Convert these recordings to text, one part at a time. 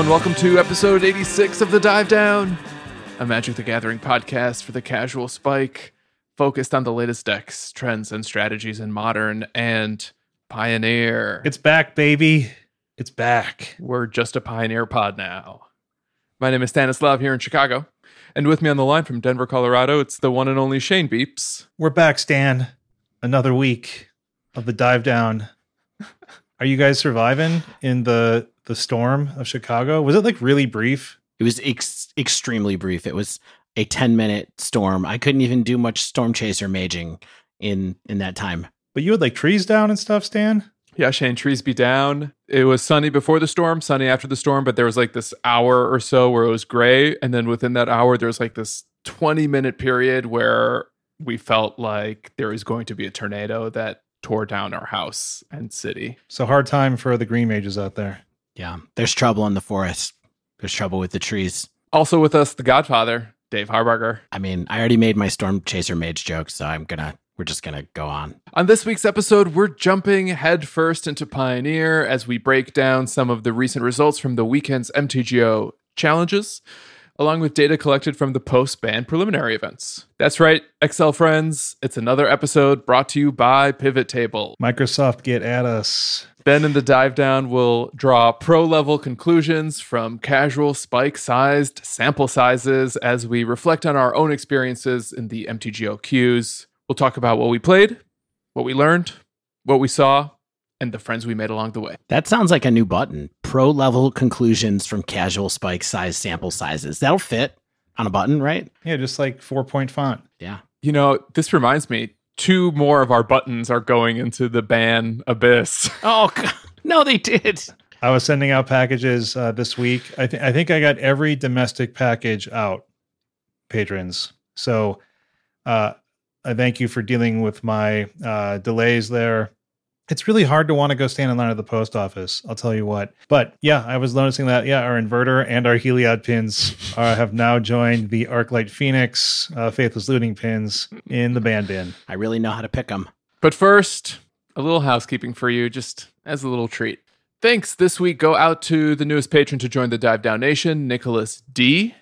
Hello and welcome to episode 86 of The Dive Down, a Magic the Gathering podcast for the casual spike, focused on the latest decks, trends, and strategies in modern and pioneer. It's back, baby. It's back. We're just a pioneer pod now. My name is Stanislav here in Chicago, and with me on the line from Denver, Colorado, it's the one and only Shane Beeps. We're back, Stan. Another week of the dive down. Are you guys surviving in the the storm of Chicago? Was it like really brief? It was ex- extremely brief. It was a 10 minute storm. I couldn't even do much storm chaser maging in in that time. But you had like trees down and stuff, Stan? Yeah, Shane, trees be down. It was sunny before the storm, sunny after the storm, but there was like this hour or so where it was gray. And then within that hour, there was like this 20 minute period where we felt like there was going to be a tornado that tore down our house and city. So hard time for the green mages out there. Yeah. There's trouble in the forest. There's trouble with the trees. Also with us, the Godfather, Dave Harbarger. I mean, I already made my storm chaser mage joke, so I'm gonna we're just gonna go on. On this week's episode, we're jumping headfirst into Pioneer as we break down some of the recent results from the weekend's MTGO challenges, along with data collected from the post ban preliminary events. That's right, Excel friends, it's another episode brought to you by Pivot Table. Microsoft get at us. Ben and the dive down will draw pro level conclusions from casual spike sized sample sizes as we reflect on our own experiences in the MTGO queues. We'll talk about what we played, what we learned, what we saw, and the friends we made along the way. That sounds like a new button. Pro level conclusions from casual spike size sample sizes. That'll fit on a button, right? Yeah, just like four point font. Yeah. You know, this reminds me, two more of our buttons are going into the ban abyss. Oh God. no, they did. I was sending out packages uh, this week. I, th- I think I got every domestic package out, patrons. So uh, I thank you for dealing with my uh, delays there. It's really hard to want to go stand in line at the post office. I'll tell you what. But yeah, I was noticing that. Yeah, our inverter and our Heliod pins uh, have now joined the Arclight Phoenix uh, Faithless Looting pins in the band bin. I really know how to pick them. But first, a little housekeeping for you, just as a little treat. Thanks this week go out to the newest patron to join the Dive Down Nation, Nicholas D.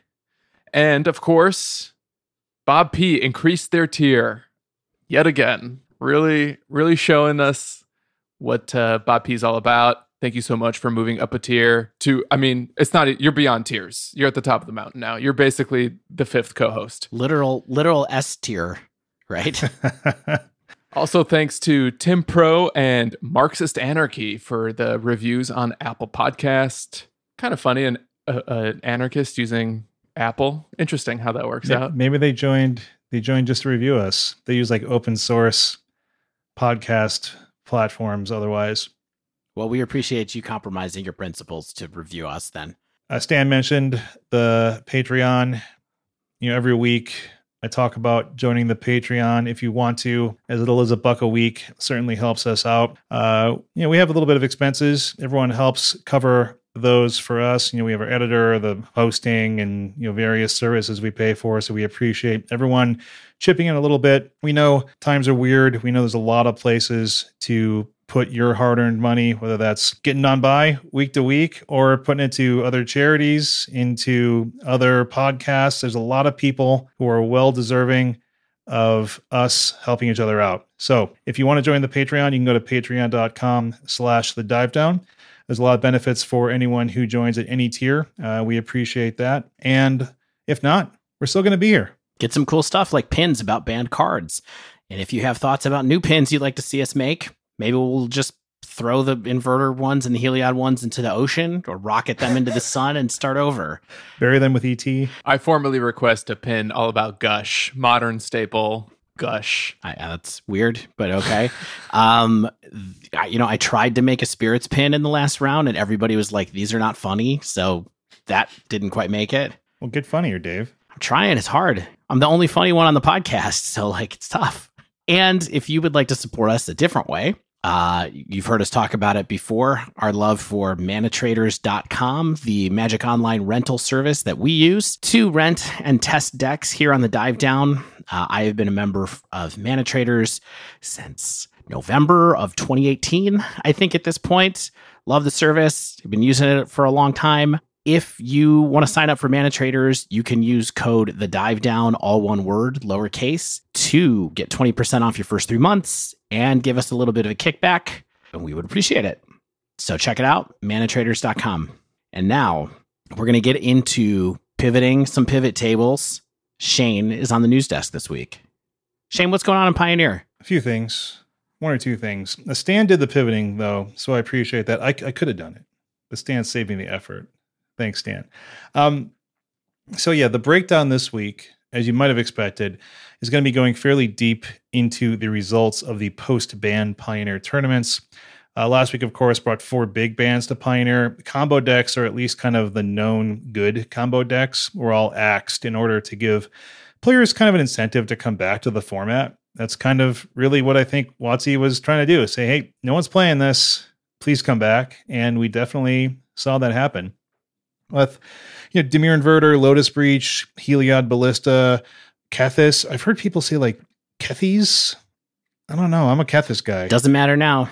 And of course, Bob P increased their tier yet again. Really, really showing us what uh, Bob P is all about. Thank you so much for moving up a tier to, I mean, it's not, you're beyond tiers. You're at the top of the mountain now. You're basically the fifth co host. Literal literal S tier, right? Also, thanks to Tim Pro and Marxist Anarchy for the reviews on Apple Podcast. Kind of funny, an, uh, an anarchist using Apple. Interesting how that works Yeah, out. maybe they joined. They joined just to review us. They use like open source podcast platforms. Otherwise, well, we appreciate you compromising your principles to review us then. uh, Stan mentioned the Patreon. You know, every week I talk about joining the Patreon if you want to. As little as a buck a week certainly helps us out. Uh, you know, we have a little bit of expenses. Everyone helps cover those for us. You know, we have our editor, the hosting, and you know various services we pay for. So we appreciate everyone chipping in a little bit. We know times are weird. We know there's a lot of places to put your hard-earned money, whether that's getting on by week to week or putting it to other charities, into other podcasts. There's a lot of people who are well deserving of us helping each other out. So if you want to join the Patreon, you can go to patreon.com slash the dive down. There's a lot of benefits for anyone who joins at any tier. Uh, we appreciate that. And if not, we're still going to be here. Get some cool stuff like pins about banned cards. And if you have thoughts about new pins you'd like to see us make, maybe we'll just throw the inverter ones and the Heliod ones into the ocean or rocket them into the sun and start over. Bury them with ET. I formally request a pin all about Gush, modern staple Gush. I, uh, that's weird, but okay. um, I, you know, I tried to make a spirits pin in the last round, and everybody was like, "These are not funny," so that didn't quite make it. Well, get funnier, Dave. I'm trying. It's hard. I'm the only funny one on the podcast, so like it's tough. And if you would like to support us a different way, uh, you've heard us talk about it before. Our love for manatraders.com, the Magic Online rental service that we use to rent and test decks here on the Dive Down. Uh, I have been a member of ManaTraders since November of 2018, I think, at this point. Love the service. I've been using it for a long time. If you want to sign up for Mana Traders, you can use code the dive down, all one word, lowercase, to get 20% off your first three months and give us a little bit of a kickback. And we would appreciate it. So check it out, manatraders.com. And now we're going to get into pivoting some pivot tables. Shane is on the news desk this week. Shane, what's going on in Pioneer? A few things, one or two things. Stan did the pivoting though, so I appreciate that. I, I could have done it. The Stan saved me the effort. Thanks, Dan. Um, so yeah, the breakdown this week, as you might have expected, is going to be going fairly deep into the results of the post-ban Pioneer tournaments. Uh, last week, of course, brought four big bans to Pioneer. Combo decks, or at least kind of the known good combo decks, were all axed in order to give players kind of an incentive to come back to the format. That's kind of really what I think WotC was trying to do: say, "Hey, no one's playing this. Please come back." And we definitely saw that happen with you know Dimir Inverter, Lotus Breach, Heliod Ballista, Kethis. I've heard people say like Kethis. I don't know. I'm a Kethis guy. Doesn't matter now.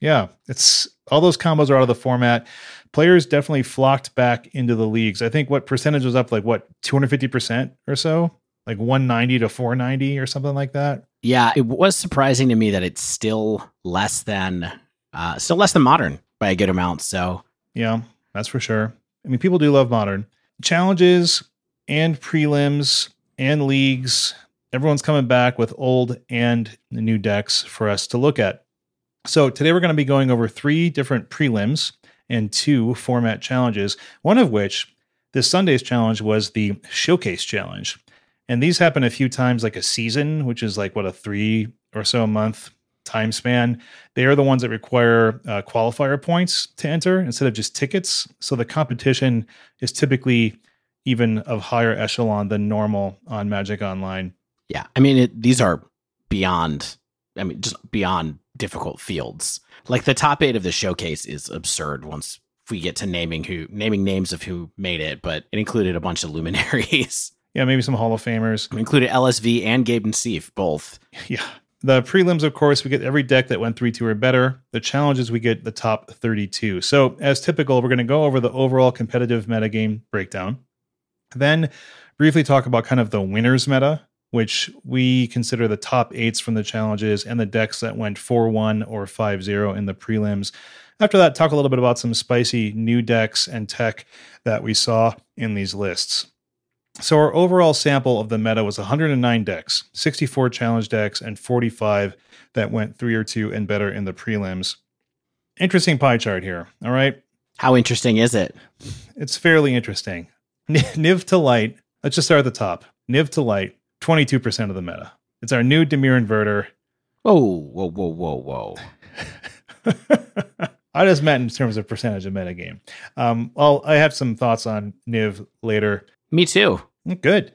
Yeah, it's all those combos are out of the format. Players definitely flocked back into the leagues. I think what percentage was up like what 250% or so? Like 190 to 490 or something like that. Yeah, it was surprising to me that it's still less than uh still less than modern by a good amount. So, yeah, that's for sure. I mean, people do love modern challenges and prelims and leagues. Everyone's coming back with old and new decks for us to look at. So today we're going to be going over three different prelims and two format challenges, one of which this Sunday's challenge was the Showcase Challenge. And these happen a few times like a season, which is like what a three or so a month time span. They are the ones that require uh, qualifier points to enter instead of just tickets. So the competition is typically even of higher echelon than normal on Magic Online. Yeah. I mean, it, these are beyond, I mean, just beyond difficult fields. Like the top eight of the showcase is absurd once we get to naming who, naming names of who made it, but it included a bunch of luminaries. Yeah, maybe some Hall of Famers. It included LSV and Gabe Nassif, both. Yeah. The prelims, of course, we get every deck that went 3 2 or better. The challenges, we get the top 32. So, as typical, we're going to go over the overall competitive metagame breakdown. Then, briefly talk about kind of the winners meta, which we consider the top eights from the challenges and the decks that went 4 1 or 5 0 in the prelims. After that, talk a little bit about some spicy new decks and tech that we saw in these lists. So our overall sample of the meta was 109 decks, 64 challenge decks, and 45 that went three or two and better in the prelims. Interesting pie chart here. All right. How interesting is it? It's fairly interesting. Niv to light. Let's just start at the top. Niv to light, 22% of the meta. It's our new Dimir inverter. Whoa, whoa, whoa, whoa, whoa. I just meant in terms of percentage of metagame. Um, well, I have some thoughts on Niv later. Me too. Good.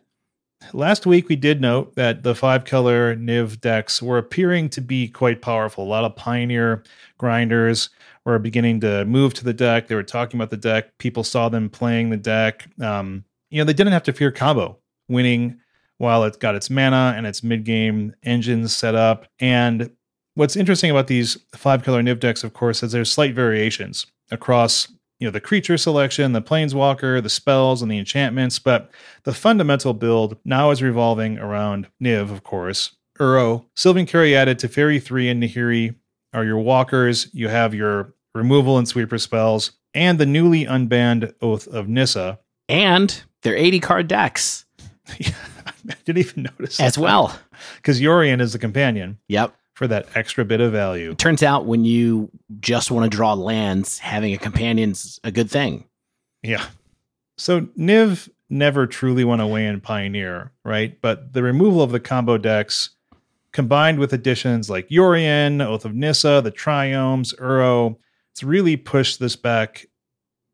Last week, we did note that the five color Niv decks were appearing to be quite powerful. A lot of pioneer grinders were beginning to move to the deck. They were talking about the deck. People saw them playing the deck. Um, you know, they didn't have to fear combo winning while it got its mana and its mid game engines set up. And what's interesting about these five color Niv decks, of course, is there's slight variations across you know the creature selection, the planeswalker, the spells, and the enchantments. But the fundamental build now is revolving around Niv, of course. Uro, Sylvan Caryatid Teferi 3 and Nahiri are your walkers. You have your removal and sweeper spells, and the newly unbanned Oath of Nissa. And they're 80 card decks. I didn't even notice as that. well. Because Yorion is the companion. Yep for that extra bit of value. It turns out when you just want to draw lands, having a companion's a good thing. Yeah. So Niv never truly went away in Pioneer, right? But the removal of the combo decks combined with additions like Yorion, Oath of Nissa, the Triomes, Uro, it's really pushed this back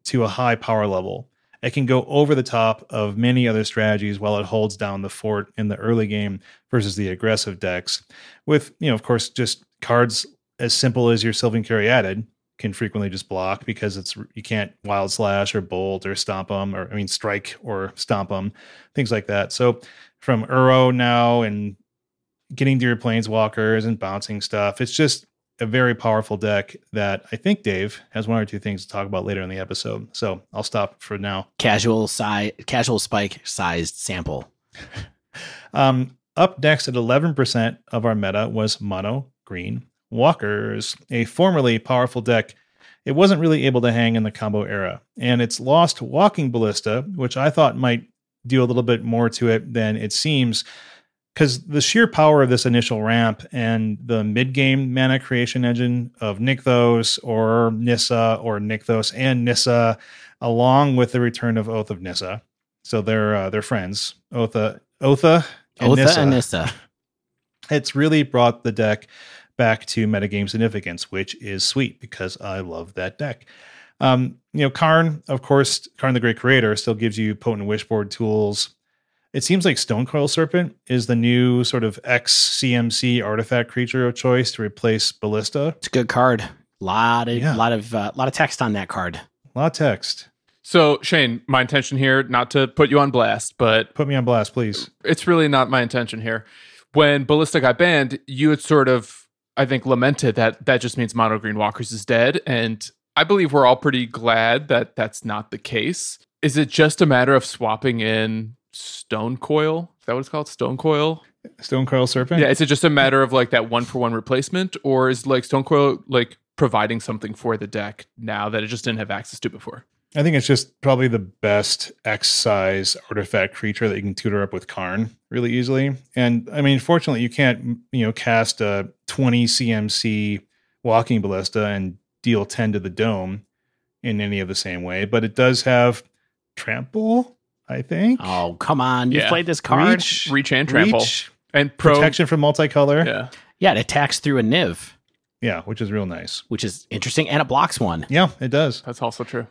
to a high power level. It can go over the top of many other strategies while it holds down the fort in the early game versus the aggressive decks. With, you know, of course, just cards as simple as your Sylvan Caryatid can frequently just block because it's you can't wild slash or bolt or stomp them or I mean strike or stomp them, things like that. So from Uro now and getting to your planeswalkers and bouncing stuff, it's just a very powerful deck that I think Dave has one or two things to talk about later in the episode. So I'll stop for now. Casual size, casual spike sized sample. Um, up next at 11% of our meta was Mono Green Walkers, a formerly powerful deck. It wasn't really able to hang in the combo era, and it's lost Walking Ballista, which I thought might do a little bit more to it than it seems because the sheer power of this initial ramp and the mid game mana creation engine of Nykthos or Nissa or Nykthos and Nissa, along with the return of Oath of Nissa. So they're uh, they're friends, Otha, Otha, and Otha Nissa. and Nissa. It's really brought the deck back to metagame significance, which is sweet because I love that deck. Um, you know, Karn, of course, Karn the Great Creator still gives you potent wishboard tools. It seems like Stonecoil Serpent is the new sort of X CMC artifact creature of choice to replace Ballista. It's a good card. Lot of Yeah. lot of uh, lot of text on that card. A lot of text. So, Shane, my intention here, not to put you on blast, but Put me on blast, please. it's really not my intention here. When Ballista got banned, you had sort of, I think, lamented that that just means Mono Green Walkers is dead. And I believe we're all pretty glad that that's not the case. Is it just a matter of swapping in Stone Coil? Is that what it's called? Stone Coil? Stonecoil Serpent. Yeah. Is it just a matter of like that one for one replacement? Or is like Stone Coil like providing something for the deck now that it just didn't have access to before? I think it's just probably the best X size artifact creature that you can tutor up with Karn really easily. And I mean, fortunately, you can't, you know, cast a 20 CMC walking ballista and deal 10 to the dome in any of the same way, but it does have trample, I think. Oh come on! You Yeah. played this card. Reach, Reach and trample. reach, And pro. protection from multicolor. Yeah. Yeah, it attacks through a Niv, yeah, which is real nice. which is interesting, and it blocks one. Yeah, it does. That's also true.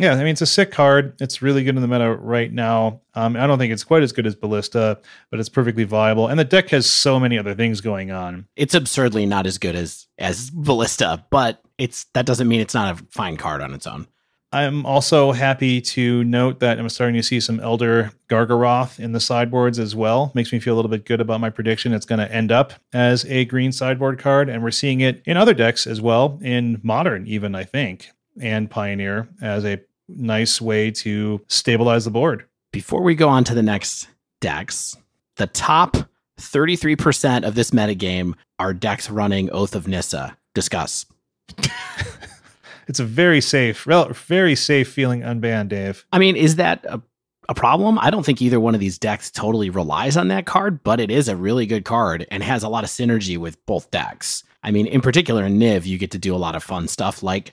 Yeah, I mean it's a sick card. It's really good in the meta right now. Um, I don't think it's quite as good as Ballista, but it's perfectly viable. And the deck has so many other things going on. It's absurdly not as good as as Ballista, but it's that doesn't mean it's not a fine card on its own. I'm also happy to note that I'm starting to see some Elder Gargaroth in the sideboards as well. Makes me feel a little bit good about my prediction. It's going to end up as a green sideboard card, and we're seeing it in other decks as well, in Modern, even, I think, and Pioneer as a nice way to stabilize the board. Before we go on to the next decks, the top 33% of this metagame are decks running Oath of Nissa. Discuss. It's a very safe, rel- very safe feeling unbanned, Dave. I mean, is that a, a problem? I don't think either one of these decks totally relies on that card, but it is a really good card and has a lot of synergy with both decks. I mean, in particular, in Niv, you get to do a lot of fun stuff like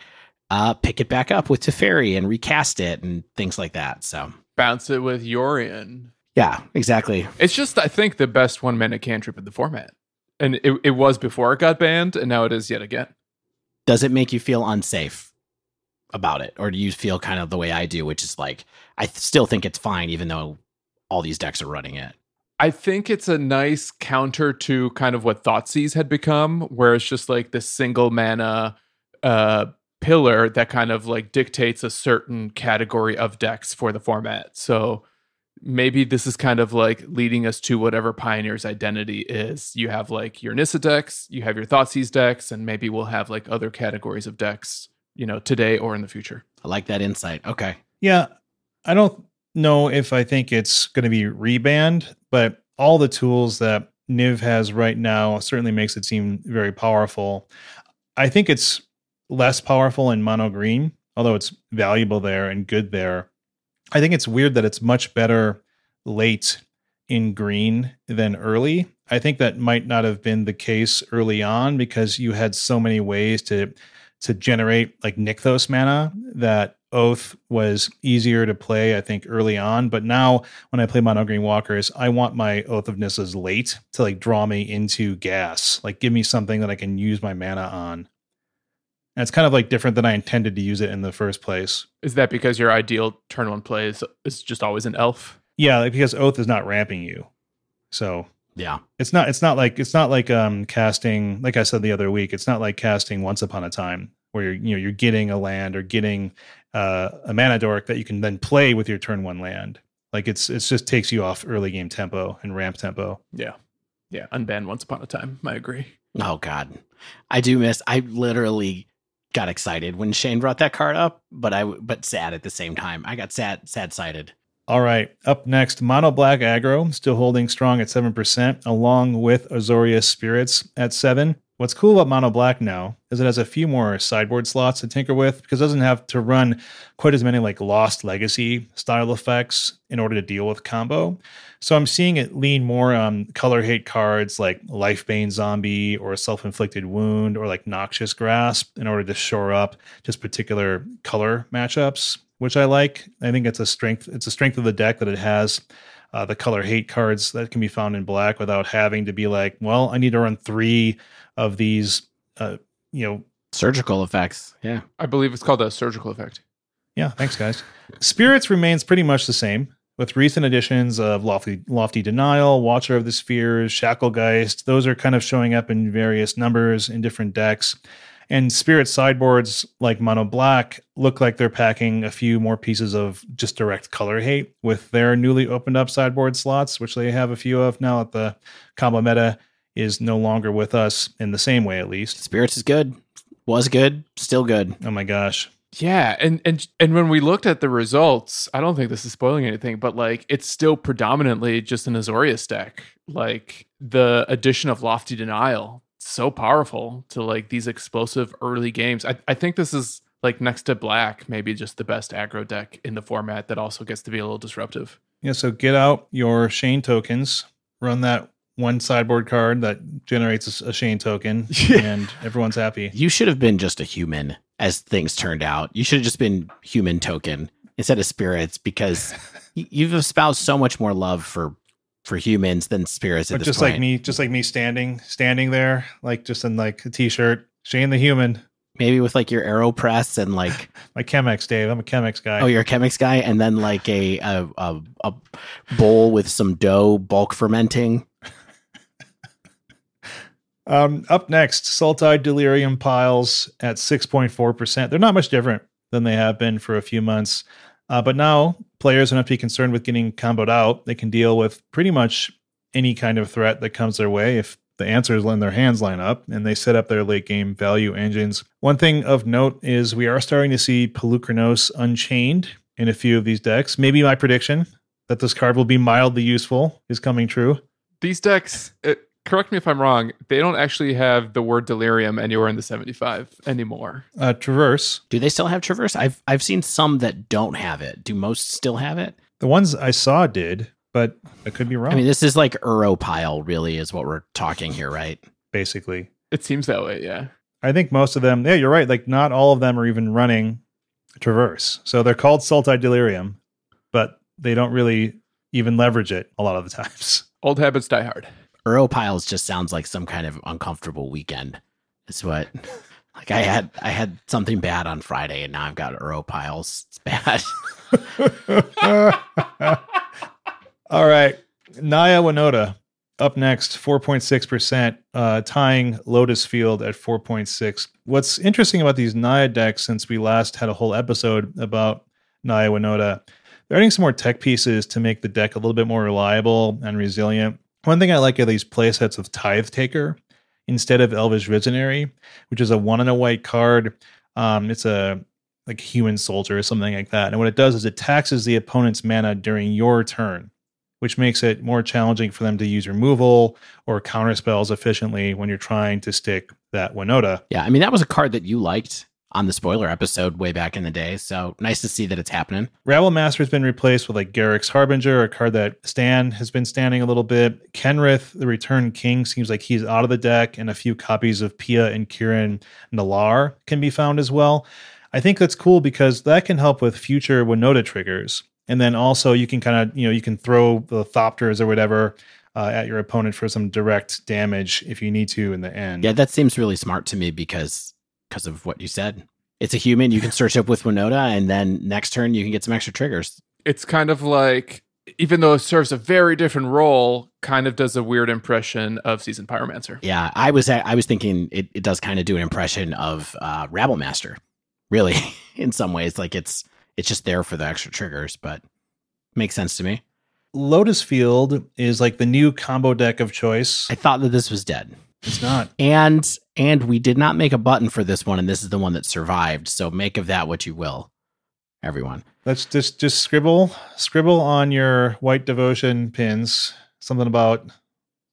uh, pick it back up with Teferi and recast it and things like that. So, Bounce it with Yorion. yeah, exactly. It's just, I think, the best one mana cantrip in the format. And it, it was before it got banned, and now it is yet again. Does it make you feel unsafe about it? Or do you feel kind of the way I do, which is like, I still think it's fine, even though all these decks are running it? I think it's a nice counter to kind of what Thoughtseize had become, where it's just like this single mana uh, pillar that kind of like dictates a certain category of decks for the format. So maybe this is kind of like leading us to whatever Pioneer's identity is. You have like your Nissa decks, you have your Thoughtseize decks, and maybe we'll have like other categories of decks, you know, today or in the future. I like that insight. Okay. Yeah, I don't know if I think it's going to be rebanned, but all the tools that Niv has right now certainly makes it seem very powerful. I think it's less powerful in mono green, although it's valuable there and good there. I think it's weird that it's much better late in green than early. I think that might not have been the case early on because you had so many ways to to generate like Nykthos mana that Oath was easier to play, I think, early on. But now when I play Mono Green Walkers, I want my Oath of Nissas late to like draw me into gas. Like give me something that I can use my mana on. And it's kind of like different than I intended to use it in the first place. Is that because your ideal turn one play is, is just always an elf? Yeah, like because Oath is not ramping you. So Yeah. it's not it's not like it's not like um casting like I said the other week, it's not like casting once upon a time where you're you know you're getting a land or getting uh, a mana dork that you can then play with your turn one land. Like it's it's just takes you off early game tempo and ramp tempo. Yeah. Yeah. Unbanned once upon a time. I agree. Oh God, I do miss. I literally got excited when Shane brought that card up, but I but sad at the same time. I got sad sad sided. All right. Up next, Mono Black Aggro, still holding strong at 7%, along with Azorius Spirits at 7. What's cool about Mono Black now is it has a few more sideboard slots to tinker with because it doesn't have to run quite as many like Lost Legacy style effects in order to deal with combo. So I'm seeing it lean more on color hate cards like Lifebane Zombie or a Self Inflicted Wound or like Noxious Grasp in order to shore up just particular color matchups which I like. I think it's a strength. It's a strength of the deck that it has uh, the color hate cards that can be found in black without having to be like, well, I need to run three of these. Uh, you know, surgical effects. Yeah, I believe it's called a surgical effect. Yeah, thanks, guys. Spirits remains pretty much the same with recent additions of Lofty, Lofty Denial, Watcher of the Spheres, Shacklegeist. Those are kind of showing up in various numbers in different decks. And Spirit sideboards like Mono Black look like they're packing a few more pieces of just direct color hate with their newly opened up sideboard slots, which they have a few of now that the combo meta is no longer with us in the same way, at least. Spirits is good, was good, still good. Oh my gosh. Yeah, and and and when we looked at the results, I don't think this is spoiling anything, but like it's still predominantly just an Azorius deck. Like the addition of Lofty Denial so powerful to like these explosive early games. I, I think this is like next to black, maybe just the best aggro deck in the format that also gets to be a little disruptive. Yeah, so get out your Shane tokens, run that one sideboard card that generates a Shane token, yeah. and everyone's happy. You should have been just a human as things turned out. You should have just been human token instead of spirits because you've espoused so much more love for for humans than spirits. At just point. like me, just like me standing, standing there, like just in like a t-shirt, Shane the human. Maybe with like your AeroPress and like my Chemex, Dave. I'm a Chemex guy. Oh, you're a Chemex guy, and then like a a a, a bowl with some dough, bulk fermenting. um, up next, Sultai Delirium piles at 6.4 percent. They're not much different than they have been for a few months. Uh, but now players don't have to be concerned with getting comboed out. They can deal with pretty much any kind of threat that comes their way if the answers in their hands line up and they set up their late game value engines. One thing of note is we are starting to see Polukranos Unchained in a few of these decks. Maybe my prediction that this card will be mildly useful is coming true. These decks, it, correct me if I'm wrong, they don't actually have the word delirium anywhere in the 75 anymore. Uh, traverse. Do they still have traverse? I've I've seen some that don't have it. Do most still have it? The ones I saw did, but I could be wrong. I mean, this is like Uropile, really, is what we're talking here, right? Basically. It seems that way, yeah. I think most of them, yeah, you're right. Like, not all of them are even running Traverse. So they're called Sultai Delirium, but they don't really even leverage it a lot of the times. Old habits die hard. Uropiles just sounds like some kind of uncomfortable weekend. It's what like I had I had something bad on Friday and now I've got Uropiles. It's bad. All right. Naya Winota up next, 4.6%, uh, tying Lotus Field at 4.6. What's interesting about these Naya decks since we last had a whole episode about Naya Winota, they're adding some more tech pieces to make the deck a little bit more reliable and resilient. One thing I like are these playsets of Tithe Taker instead of Elvish Visionary, which is a one and a white card. Um, it's a like human soldier or something like that. And what it does is it taxes the opponent's mana during your turn, which makes it more challenging for them to use removal or counter spells efficiently when you're trying to stick that Winota. Yeah, I mean that was a card that you liked on the spoiler episode way back in the day. So nice to see that it's happening. Rabblemaster has been replaced with like Garruk's Harbinger, a card that Stan has been standing a little bit. Kenrith, the Return King, seems like he's out of the deck, and a few copies of Pia and Kiran Nalaar can be found as well. I think that's cool because that can help with future Winota triggers. And then also you can kind of, you know, you can throw the Thopters or whatever uh, at your opponent for some direct damage if you need to in the end. Yeah, that seems really smart to me because because of what you said. It's a human. You can search up with Winota, and then next turn you can get some extra triggers. It's kind of like, even though it serves a very different role, kind of does a weird impression of Seasoned Pyromancer. Yeah, I was I was thinking it, it does kind of do an impression of uh, Rabblemaster, really, in some ways. Like it's it's just there for the extra triggers, but makes sense to me. Lotus Field is like the new combo deck of choice. I thought that this was dead. It's not. And and we did not make a button for this one, and this is the one that survived. So make of that what you will, everyone. Let's just just scribble scribble on your white devotion pins something about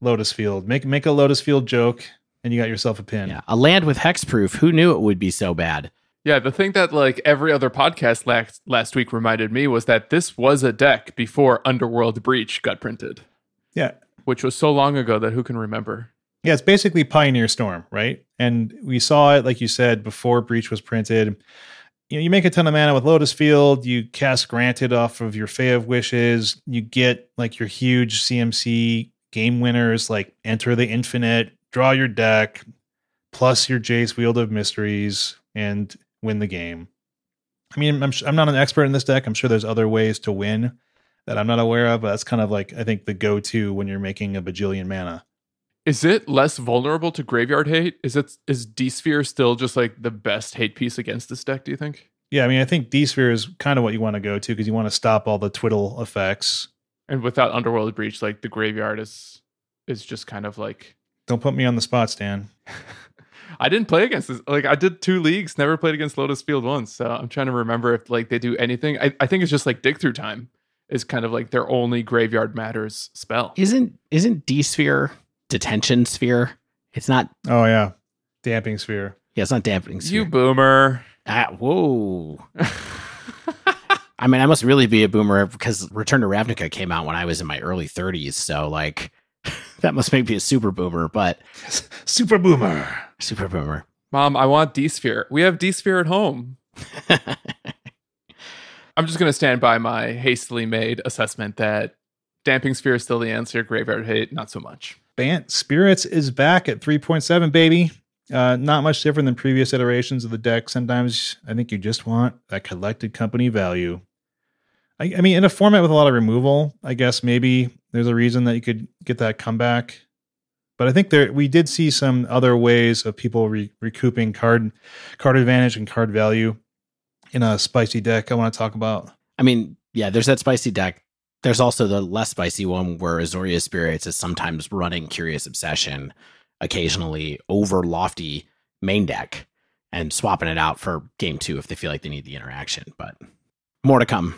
Lotus Field. Make make a Lotus Field joke, and you got yourself a pin. Yeah, a land with hexproof. Who knew it would be so bad? Yeah, the thing that like every other podcast last last week reminded me was that this was a deck before Underworld Breach got printed. Yeah. Which was so long ago that who can remember? Yeah, it's basically Pioneer Storm, right? And we saw it, like you said, before Breach was printed. You know, you make a ton of mana with Lotus Field, you cast Granted off of your Fae of Wishes, you get like your huge CMC game winners like Enter the Infinite, draw your deck, plus your Jace Wielder of Mysteries, and win the game. I mean, I'm, I'm not an expert in this deck. I'm sure there's other ways to win that I'm not aware of, but that's kind of like, I think, the go to when you're making a bajillion mana. Is it less vulnerable to graveyard hate? Is it is D Sphere still just like the best hate piece against this deck? Do you think? Yeah, I mean, I think D Sphere is kind of what you want to go to because you want to stop all the twiddle effects. And without Underworld Breach, like the graveyard is is just kind of like. Don't put me on the spot, Stan. I didn't play against this. Like I did two leagues, never played against Lotus Field once. So I'm trying to remember if like they do anything. I, I think it's just like dig through time is kind of like their only graveyard matters spell. Isn't isn't D Sphere detention sphere. It's not. Oh yeah, damping sphere. Yeah, it's not dampening sphere. You boomer. Ah, whoa. I mean, I must really be a boomer because Return to Ravnica came out when I was in my early 30s. So, like, that must make me a super boomer, but super boomer. Super boomer. Mom, I want D Sphere. We have D Sphere at home. I'm just going to stand by my hastily made assessment that Damping Sphere is still the answer. Graveyard Hate, not so much. Bant Spirits is back at 3.7, baby. Uh, not much different than previous iterations of the deck. Sometimes I think you just want that collected company value. I, I, mean, in a format with a lot of removal, I guess maybe there's a reason that you could get that comeback. But I think there we did see some other ways of people re- recouping card card advantage and card value in a spicy deck. I want to talk about. I mean, yeah, there's that spicy deck there's also the less spicy one where Azorius Spirits is sometimes running Curious Obsession, occasionally over lofty main deck, and swapping it out for game two if they feel like they need the interaction. But more to come.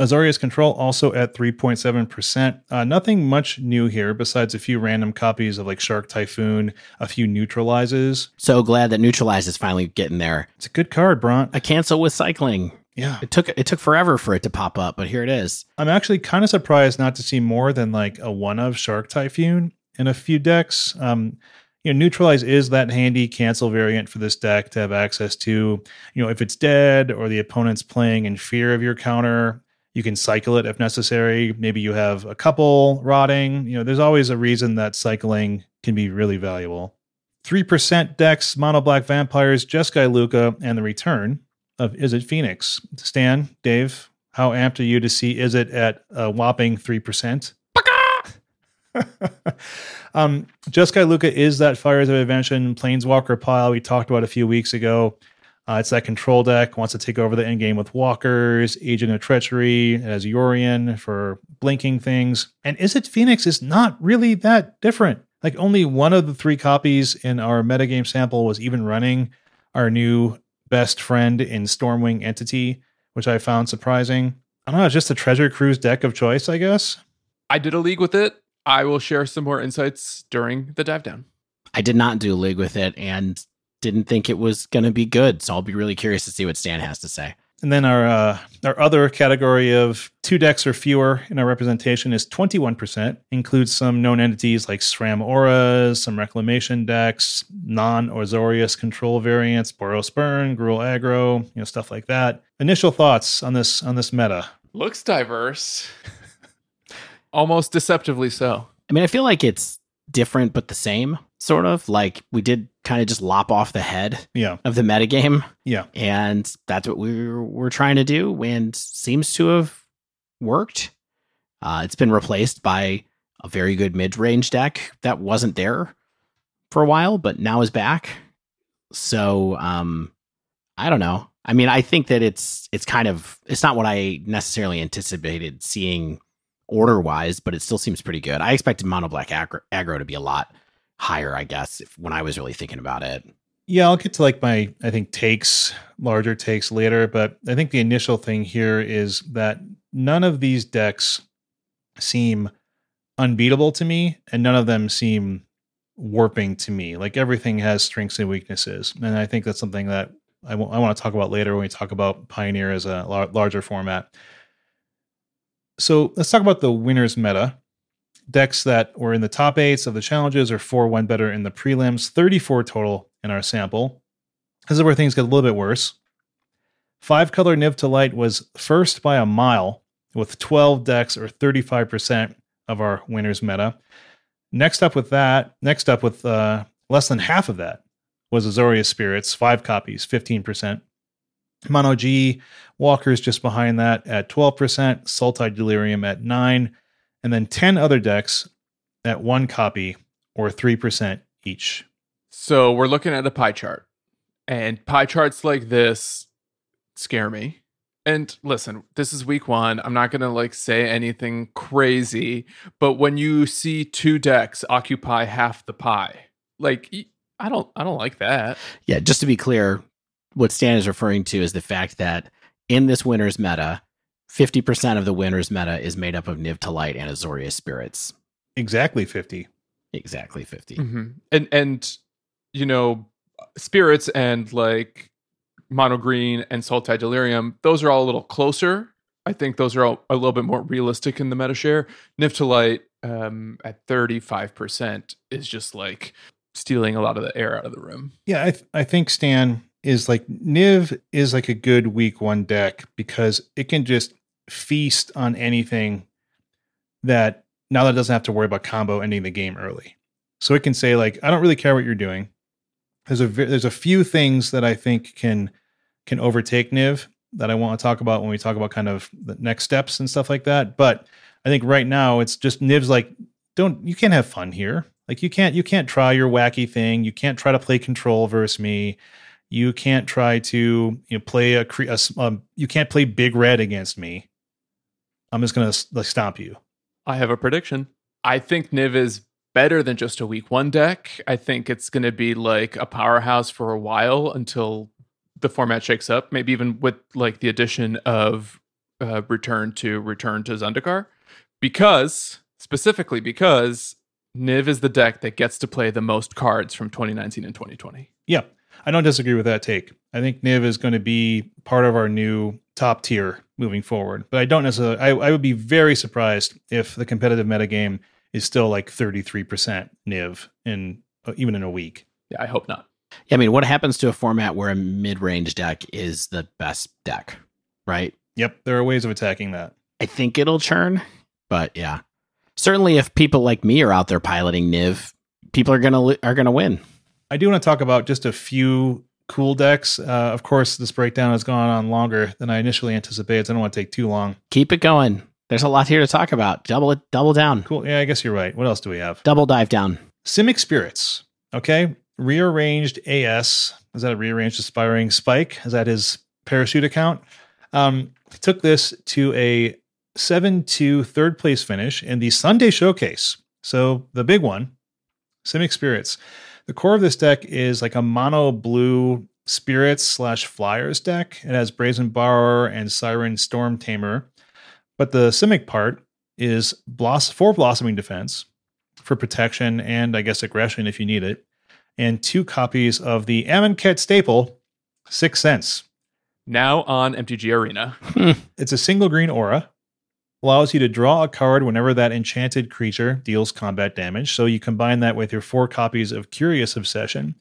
Azorius Control also at 3.7%. Uh, nothing much new here besides a few random copies of like Shark Typhoon, a few neutralizes. So glad that Neutralize is finally getting there. It's a good card, Bront. A cancel with cycling. Yeah. It took it took forever for it to pop up, but here it is. I'm actually kind of surprised not to see more than like a one of Shark Typhoon in a few decks. Um, you know, neutralize is that handy cancel variant for this deck to have access to. You know, if it's dead or the opponent's playing in fear of your counter, you can cycle it if necessary. Maybe you have a couple rotting. You know, there's always a reason that cycling can be really valuable. 3% decks, mono black vampires, Jeskai Lukka, and the return of Izzet Phoenix. Stan, Dave, how amped are you to see Izzet at a whopping 3%? um, Jeskai Lukka is that Fires of Invention Planeswalker pile we talked about a few weeks ago. Uh, it's that control deck, wants to take over the end game with walkers, Agent of Treachery, as Yorion for blinking things. And Izzet Phoenix is not really that different. Like only one of the three copies in our metagame sample was even running our new best friend in Stormwing Entity, which I found surprising. I don't know, it's just a Treasure Cruise deck of choice, I guess. I did a league with it. I will share some more insights during the dive down. I did not do a league with it and didn't think it was going to be good. So I'll be really curious to see what Stan has to say. And then our uh, our other category of two decks or fewer in our representation is 21%. Includes some known entities like SRAM Auras, some Reclamation decks, non-Azorius control variants, Boros Burn, Gruul Aggro, you know, stuff like that. Initial thoughts on this on this meta. Looks diverse. Almost deceptively so. I mean, I feel like it's different but the same, sort of. Like we did kind of just lop off the head yeah. of the metagame. Yeah. And that's what we were, we're trying to do and seems to have worked. Uh, it's been replaced by a very good mid range deck that wasn't there for a while, but now is back. So um, I don't know. I mean, I think that it's it's kind of it's not what I necessarily anticipated seeing order wise, but it still seems pretty good. I expected mono black aggro, aggro to be a lot higher, I guess, if, when I was really thinking about it. Yeah, I'll get to like my I think takes, larger takes later, but I think the initial thing here is that none of these decks seem unbeatable to me and none of them seem warping to me. Like everything has strengths and weaknesses. And I think that's something that I, w- I want to talk about later when we talk about Pioneer as a lar- larger format. So let's talk about the winners meta. Decks that were in the top eights of the challenges or four went better in the prelims, 34 total in our sample. This is where things get a little bit worse. Five color Niv to Light was first by a mile with 12 decks or 35% of our winners meta. Next up with that, next up with uh, less than half of that was Azorius Spirits, five copies, 15%. Mono G, Walker's just behind that at 12%, Sultai Delirium at 9 and then 10 other decks at one copy or 3% each. So we're looking at a pie chart, and pie charts like this scare me. And listen, this is week one. I'm not gonna like say anything crazy, but when you see two decks occupy half the pie, like I don't, I don't like that. Yeah, just to be clear, what Stan is referring to is the fact that in this winner's meta, 50% of the winner's meta is made up of Niv to Light and Azorius spirits. Exactly 50. Exactly 50. Mm-hmm. And and you know, spirits and like mono green and sultai delirium, those are all a little closer. I think those are all a little bit more realistic in the meta share. Niv to Light um, at 35% is just like stealing a lot of the air out of the room. Yeah, I th- I think Stan is like Niv is like a good week one deck because it can just feast on anything that now that doesn't have to worry about combo ending the game early. So it can say like I don't really care what you're doing. There's a there's a few things that I think can can overtake Niv that I want to talk about when we talk about kind of the next steps and stuff like that. But I think right now it's just Niv's like don't you can't have fun here. Like you can't you can't try your wacky thing. You can't try to play control versus me. You can't try to you know play a, a um, you can't play big red against me. I'm just gonna like stomp you. I have a prediction. I think Niv is better than just a week one deck. I think it's going to be like a powerhouse for a while until the format shakes up. Maybe even with like the addition of uh, return to return to Zendikar, because specifically because Niv is the deck that gets to play the most cards from 2019 and 2020. Yeah, I don't disagree with that take. I think Niv is going to be part of our new top tier moving forward. But I don't necessarily. I, I would be very surprised if the competitive metagame is still like 33% Niv in uh, even in a week. Yeah, I hope not. Yeah, I mean, what happens to a format where a mid-range deck is the best deck, right? Yep, there are ways of attacking that. I think it'll churn, but yeah, certainly if people like me are out there piloting Niv, people are gonna are gonna win. I do want to talk about just a few cool decks. Uh, of course, this breakdown has gone on longer than I initially anticipated. So I don't want to take too long. Keep it going. There's a lot here to talk about. Double it, double down. Cool. Yeah, I guess you're right. What else do we have? Double dive down. Simic Spirits. Okay. Rearranged AS. Is that a rearranged aspiring spike? Is that his parachute account? Um, took this to a 7 2 third place finish in the Sunday showcase. So the big one, Simic Spirits. The core of this deck is like a mono blue spirits slash flyers deck. It has Brazen Borrower and Siren Storm Tamer. But the Simic part is bloss- four blossoming defense for protection and I guess aggression if you need it, and two copies of the Amonkhet staple, Sixth Sense. Now on MTG Arena. Hmm. it's a single green aura allows you to draw a card whenever that enchanted creature deals combat damage. So you combine that with your four copies of Curious Obsession,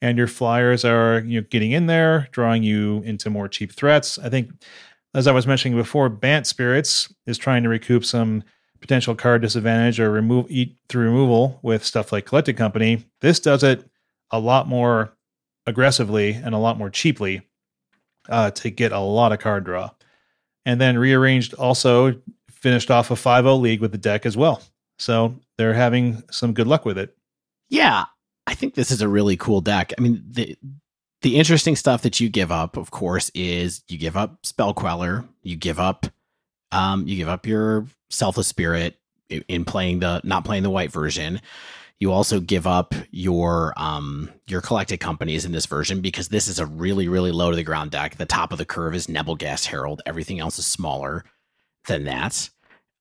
and your flyers are you know getting in there, drawing you into more cheap threats. I think, as I was mentioning before, Bant Spirits is trying to recoup some potential card disadvantage or remove eat through removal with stuff like Collected Company. This does it a lot more aggressively and a lot more cheaply uh, to get a lot of card draw. And then rearranged also finished off a 5-0 league with the deck as well. So they're having some good luck with it. Yeah, I think this is a really cool deck. I mean, the the interesting stuff that you give up, of course, is you give up Spell Queller, you give up um, you give up your Selfless Spirit, in playing the not playing the white version. You also give up your um your collected companies in this version because this is a really really low to the ground deck. The top of the curve is Nebelgast Herald. Everything else is smaller than that.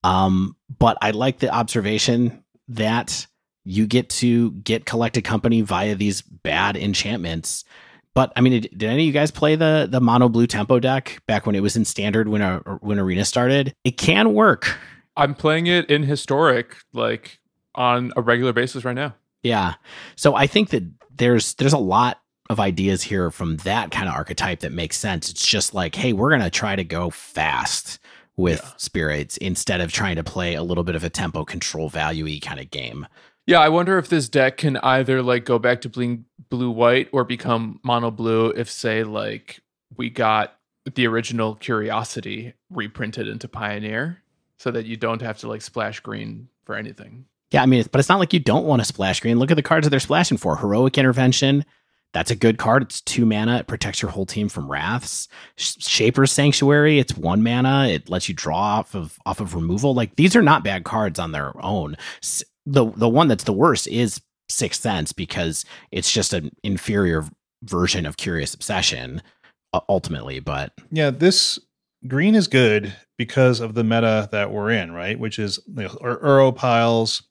Um, but I like the observation that you get to get collected company via these bad enchantments. But I mean, did, did any of you guys play the the mono blue tempo deck back when it was in standard when a, when arena started? It can work. I'm playing it in historic, like on a regular basis right now. Yeah. So I think that there's there's a lot of ideas here from that kind of archetype that makes sense. It's just like, hey, we're gonna try to go fast with yeah. spirits instead of trying to play a little bit of a tempo control value kind of game. Yeah, I wonder if this deck can either like go back to bling blue white or become mono blue if say like we got the original curiosity reprinted into pioneer so that you don't have to like splash green for anything. Yeah, I mean, but it's not like you don't want to splash green. Look at the cards that they're splashing for. Heroic intervention, that's a good card. It's two mana. It protects your whole team from wraths. Shaper's Sanctuary. It's one mana. It lets you draw off of off of removal. Like these are not bad cards on their own. The the one that's the worst is Sixth Sense because it's just an inferior version of Curious Obsession ultimately. But yeah, this green is good because of the meta that we're in, right? Which is you know, Uro piles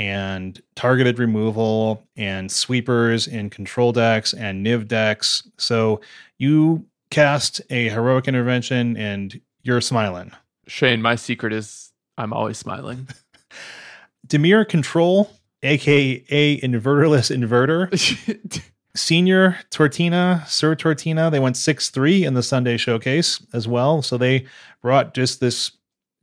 and targeted removal and sweepers in control decks and Niv decks. So you cast a heroic intervention and you're smiling. Shane, my secret is I'm always smiling. Dimir Control, aka Inverterless Inverter. Senior Tortina, Sir Tortina, they went 6 3 in the Sunday showcase as well. So they brought just this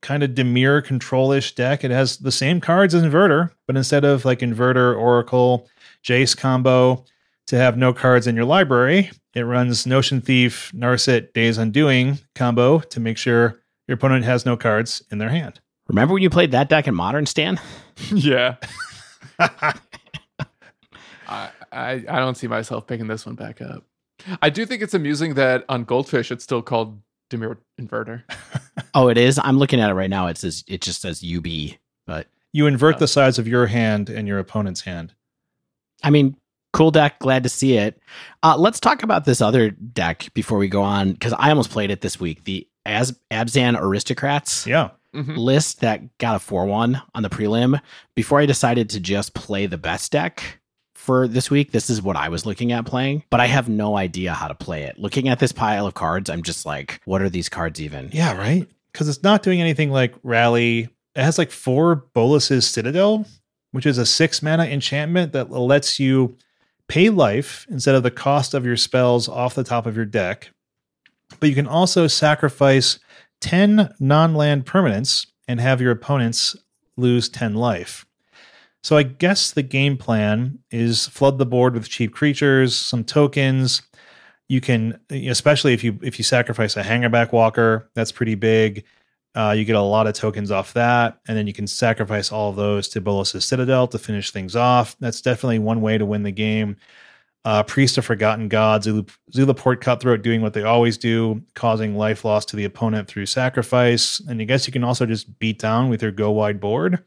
kind of Dimir control-ish deck. It has the same cards as Inverter, but instead of like Inverter, Oracle, Jace combo to have no cards in your library, it runs Notion Thief, Narset, Days Undoing combo to make sure your opponent has no cards in their hand. Remember when you played that deck in Modern, Stan? yeah. I, I I don't see myself picking this one back up. I do think it's amusing that on Goldfish it's still called Dimir Inverter. oh, it is. I'm looking at it right now. It says it just says UB, but you invert oh. the size of your hand and your opponent's hand. I mean, cool deck. Glad to see it. Uh, let's talk about this other deck before we go on because I almost played it this week. The As Abzan Aristocrats. Yeah. Mm-hmm. List that got a 4 1 on the prelim before I decided to just play the best deck for this week. This is what I was looking at playing, but I have no idea how to play it. Looking at this pile of cards, I'm just like, what are these cards even? Yeah, right. Because it's not doing anything like Rally. It has like four Bolas's Citadel, which is a six mana enchantment that lets you pay life instead of the cost of your spells off the top of your deck. But you can also sacrifice 10 non land permanents and have your opponents lose 10 life. So I guess the game plan is flood the board with cheap creatures, some tokens. You can, especially if you if you sacrifice a hangarback walker, that's pretty big. Uh, you get a lot of tokens off that, and then you can sacrifice all those to Bolas's Citadel to finish things off. That's definitely one way to win the game. Uh, Priest of Forgotten Gods, Zulaport Cutthroat doing what they always do, causing life loss to the opponent through sacrifice. And I guess you can also just beat down with your go wide board.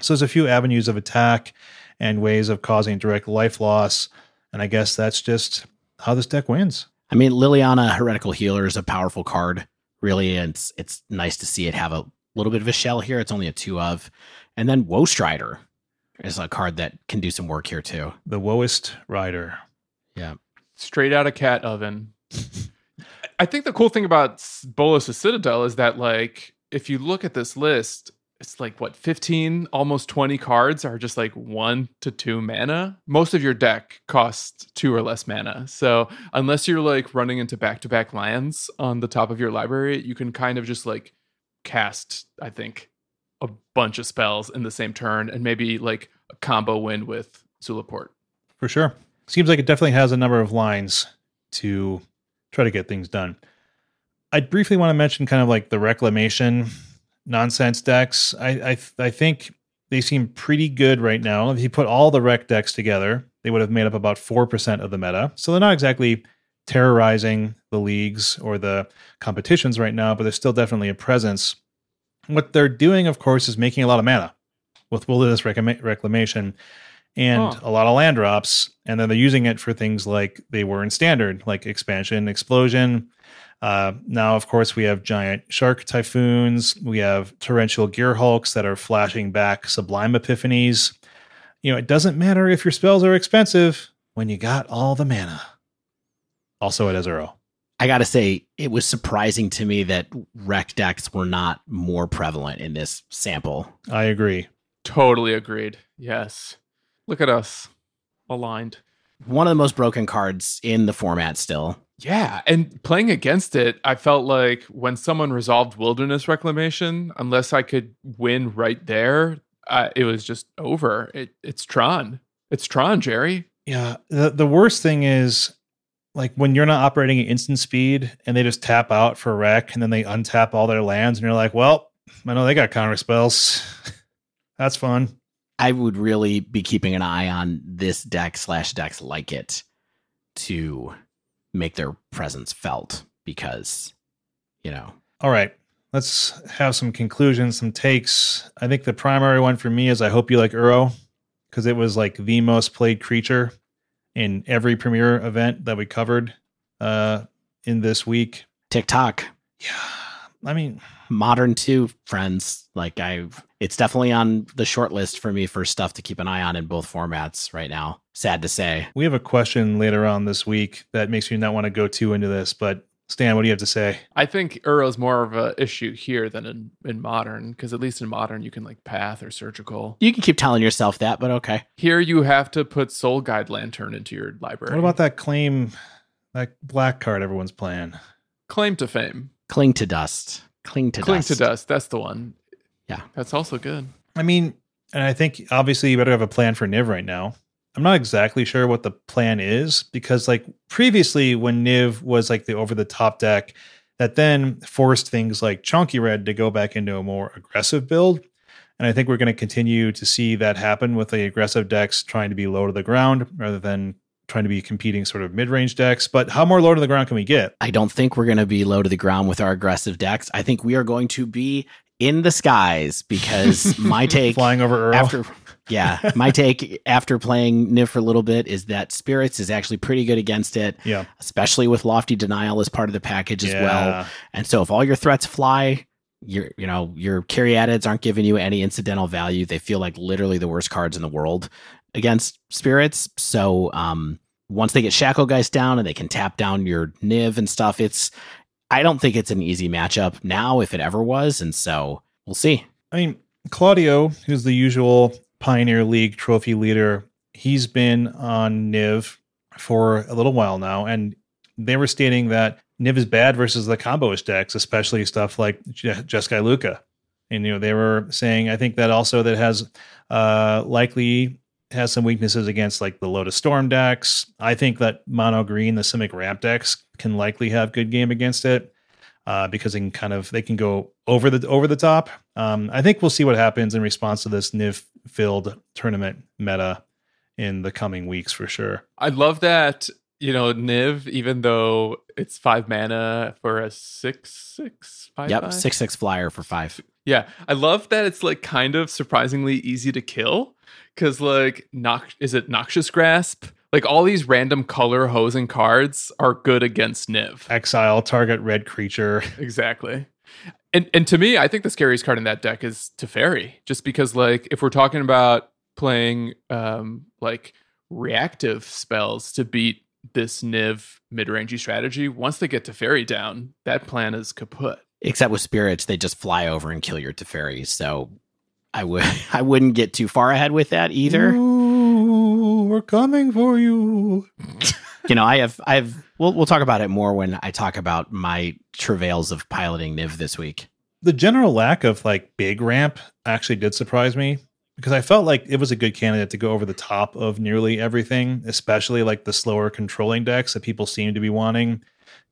So there's a few avenues of attack and ways of causing direct life loss. And I guess that's just how this deck wins. I mean, Liliana Heretical Healer is a powerful card, really. And it's, it's nice to see it have a little bit of a shell here. It's only a two of. And then Woe Strider is a card that can do some work here too. The Woest Rider. Yeah. Straight out of cat oven. I think the cool thing about Bolas' Citadel is that, like, if you look at this list, it's like what 15 almost 20 cards are just like 1 to 2 mana? Most of your deck costs 2 or less mana. So unless you're like running into back-to-back lands on the top of your library you can kind of just like cast i think a bunch of spells in the same turn and maybe like a combo win with zulaport. For sure. Seems like it definitely has a number of lines to try to get things done. I briefly want to mention kind of like the reclamation nonsense decks. I I, I think they seem pretty good right now. If you put all the rec decks together, they would have made up about four percent of the meta. So they're not exactly terrorizing the leagues or the competitions right now, but there's still definitely a presence. What they're doing, of course, is making a lot of mana. with wilderness reclama- reclamation and a lot of land drops. And then they're using it for things like they were in standard, like expansion, explosion. Uh, now, of course, we have giant shark typhoons. We have torrential gearhulks that are flashing back sublime epiphanies. You know, it doesn't matter if your spells are expensive when you got all the mana. Also at Ezero. I got to say, it was surprising to me that wreck decks were not more prevalent in this sample. I agree. Totally agreed. Yes. Look at us aligned. One of the most broken cards in the format still. Yeah, and playing against it, I felt like when someone resolved wilderness reclamation, unless I could win right there, uh, it was just over. It, it's Tron. It's Tron, Jerry. Yeah. The the worst thing is like when you're not operating at instant speed and they just tap out for wreck and then they untap all their lands and you're like, well, I know they got counter spells. That's fun. I would really be keeping an eye on this deck slash decks like it to make their presence felt because, you know, All right. Let's have some conclusions, some takes. I think the primary one for me is I hope you like Uro because it was like the most played creature in every premiere event that we covered uh, in this week. TikTok, Yeah. I mean, modern two friends. Like I've, it's definitely on the short list for me for stuff to keep an eye on in both formats right now. Sad to say. we have a question later on this week that makes me not want to go too into this, but Stan, what do you have to say? I think Uro's more of a issue here than in, in modern, because at least in modern you can like path or surgical. You can keep telling yourself that, but okay. Here you have to put Soul Guide Lantern into your library. What about that claim, that black card everyone's playing? claim to fame? Cling to dust. Cling to Cling dust. to dust. That's the one. Yeah. That's also good. I mean, and I think obviously you better have a plan for Niv right now. I'm not exactly sure what the plan is because, like, previously when Niv was like the over the top deck, that then forced things like Chunky Red to go back into a more aggressive build. And I think we're going to continue to see that happen with the aggressive decks trying to be low to the ground rather than trying to be competing sort of mid range decks. But how more low to the ground can we get? I don't think we're going to be low to the ground with our aggressive decks. I think we are going to be in the skies because my take Flying over Earl. after yeah, my take after playing Niv for a little bit is that Spirits is actually pretty good against it, yeah. especially with Lofty Denial as part of the package as Yeah. well. And so if all your threats fly, your you know, your caryatids aren't giving you any incidental value. They feel like literally the worst cards in the world against spirits. So um once they get Shackle Geist down and they can tap down your Niv and stuff, it's I don't think it's an easy matchup now if it ever was. And so we'll see. I mean, Claudio, who's the usual Pioneer League trophy leader, he's been on Niv for a little while now, and they were stating that Niv is bad versus the comboish decks, especially stuff like Je- Jeskai Lukka. And you know, they were saying I think that also that has uh likely has some weaknesses against like the Lotus Storm decks. I think that mono green, the Simic Ramp decks can likely have good game against it uh, because they can kind of they can go over the over the top. Um, I think we'll see what happens in response to this Niv filled tournament meta in the coming weeks for sure. I love that, you know, Niv, even though it's five mana for a six, six, five. yep, five? six six flyer for five. Yeah. I love that it's like kind of surprisingly easy to kill. Cause like nox is it Noxious Grasp? Like all these random color hosing cards are good against Niv. Exile target red creature. Exactly. And and to me, I think the scariest card in that deck is Teferi. Just because like if we're talking about playing um like reactive spells to beat this Niv mid-rangey strategy, once they get Teferi down, that plan is kaput. Except with spirits, they just fly over and kill your Teferi. So I would I wouldn't get too far ahead with that either. Ooh, we're coming for you. you know, I have I have we'll we'll talk about it more when I talk about my travails of piloting Niv this week. The general lack of like big ramp actually did surprise me because I felt like it was a good candidate to go over the top of nearly everything, especially like the slower controlling decks that people seem to be wanting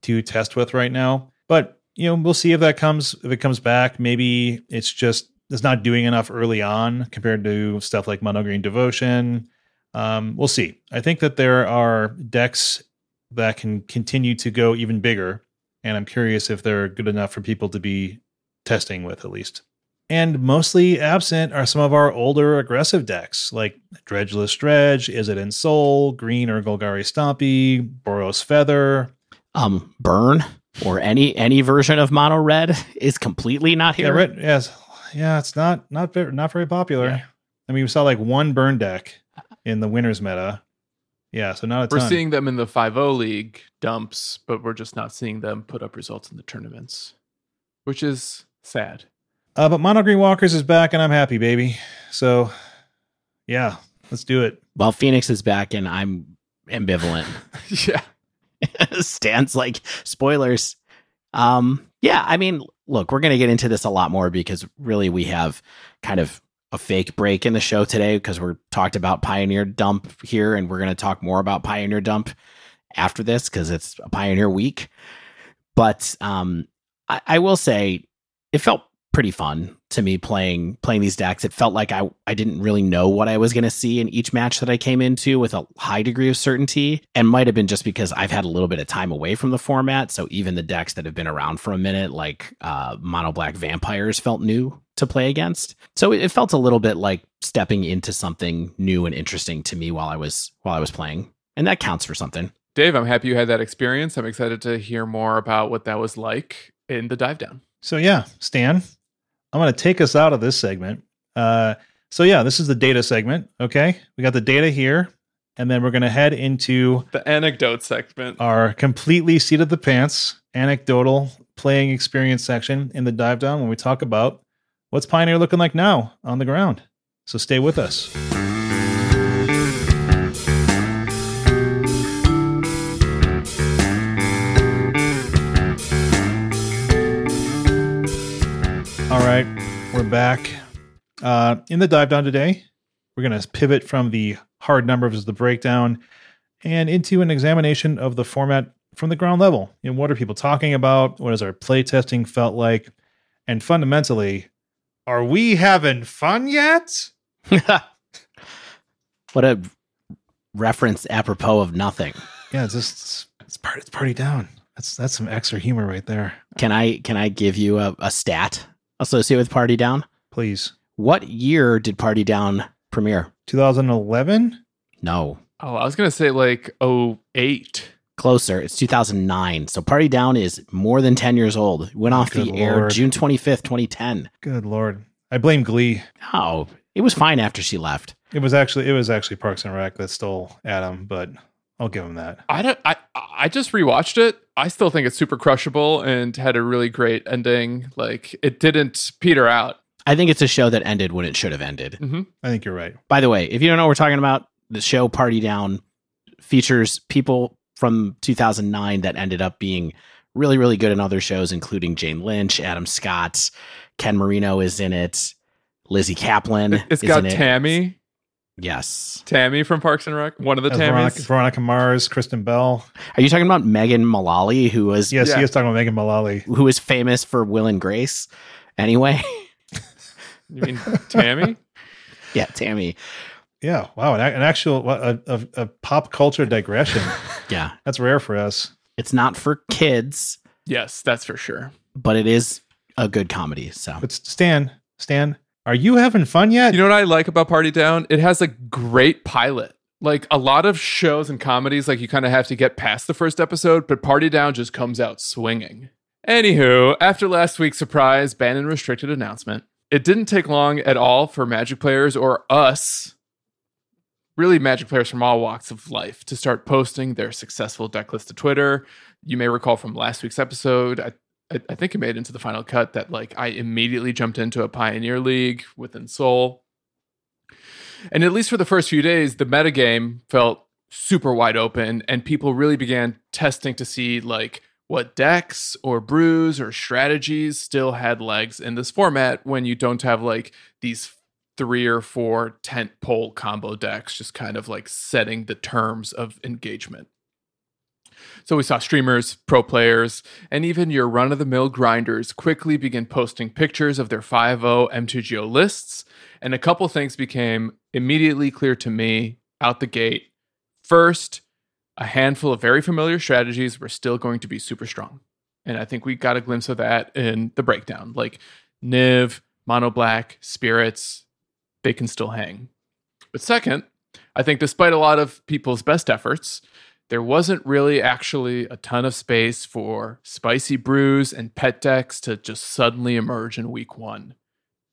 to test with right now. But you know, we'll see if that comes if it comes back. Maybe it's just it's not doing enough early on compared to stuff like Mono Green Devotion. Um, we'll see. I think that there are decks that can continue to go even bigger, and I'm curious if they're good enough for people to be testing with at least. And mostly absent are some of our older aggressive decks, like Dredgeless Dredge, Izzet Ensoul, Green or Golgari Stompy, Boros Feather. Um, Burn or any any version of Mono Red is completely not here. Yeah, red, yes, yeah, it's not not very, not very popular. Yeah. I mean, we saw like one burn deck in the winners meta. Yeah, so not a We're ton. seeing them in the 5-0 league dumps, but we're just not seeing them put up results in the tournaments, which is sad. uh, but Mono Green Walkers is back, and I'm happy, baby. So, yeah, let's do it. Well, Phoenix is back, and I'm ambivalent. yeah. Stands like spoilers. Um, yeah, I mean, look, we're gonna get into this a lot more because really we have kind of a fake break in the show today because we're talked about Pioneer Dump here, and we're gonna talk more about Pioneer Dump after this because it's a Pioneer Week. But um, I, I will say it felt pretty fun to me playing playing these decks. It felt like I I didn't really know what I was going to see in each match that I came into with a high degree of certainty, and might have been just because I've had a little bit of time away from the format. So even the decks that have been around for a minute, like uh, Mono Black Vampires, felt new to play against. So it, it felt a little bit like stepping into something new and interesting to me while I was while I was playing, and that counts for something. Dave, I'm happy you had that experience. I'm excited to hear more about what that was like in the dive down. So yeah, Stan, I'm going to take us out of this segment. Uh, so yeah, this is the data segment. Okay, we got the data here, and then we're going to head into The anecdote segment. our completely seat of the pants anecdotal playing experience section in the dive down when we talk about what's Pioneer looking like now on the ground. So stay with us. All right, we're back. Uh, in the dive down today, we're going to pivot from the hard numbers of the breakdown and into an examination of the format from the ground level. Know, what are people talking about? What has our play testing felt like? And fundamentally, are we having fun yet? what a reference apropos of nothing. Yeah, it's just it's part it's party down. That's that's some extra humor right there. Can I can I give you a, a stat associated with Party Down? Please. What year did Party Down premiere? 2011? No, Oh, I was going to say like 08. closer. It's 2009. So Party Down is more than 10 years old. It went off Good the air June 25th, 2010. Good lord. I blame Glee. Oh, it was fine after she left. It was actually it was actually Parks and Rec that stole Adam, but I'll give him that. I don't. I I just rewatched it. I still think it's super crushable and had a really great ending. Like it didn't peter out. I think it's a show that ended when it should have ended. hmm I think you're right. By the way, if you don't know what we're talking about, the show Party Down features people from 2009 that ended up being really, really good in other shows, including Jane Lynch, Adam Scott, Ken Marino is in it, Lizzie Kaplan. It's is got in it. Tammy, Yes. Tammy from Parks and Rec, one of the uh, As Veronica, Tammys. Veronica Mars, Kristen Bell. Are you talking about Megan Mullally, who was Yes, Yeah. he is talking about Megan Mullally. who was famous for Will and Grace? Anyway, You mean Tammy? yeah, Tammy. Yeah, wow, an, an actual a, a, a pop culture digression. Yeah, That's rare for us. it's not for kids, yes, that's for sure. but it is a good comedy. So But Stan, Stan, are you having fun yet? You know what I like about Party Down? It has a great pilot. Like a lot of shows and comedies, like you kind of have to get past the first episode, but Party Down just comes out swinging. Anywho, after last week's surprise ban and restricted announcement, it didn't take long at all for Magic players or us, really Magic players from all walks of life, to start posting their successful deck list to Twitter. You may recall from last week's episode, I, I, I think it made into the final cut that like I immediately jumped into a Pioneer League with Ensoul. And at least for the first few days, the metagame felt super wide open, and people really began testing to see like what decks or brews or strategies still had legs in this format when you don't have like these three or four tent pole combo decks just kind of like setting the terms of engagement. So we saw streamers, pro players, and even your run of the mill grinders quickly begin posting pictures of their 5.0 MTGO lists, and a couple things became immediately clear to me out the gate. First, a handful of very familiar strategies were still going to be super strong. And I think we got a glimpse of that in the breakdown, like Niv, mono black, spirits, they can still hang. But second, I think despite a lot of people's best efforts, there wasn't really actually a ton of space for spicy brews and pet decks to just suddenly emerge in week one.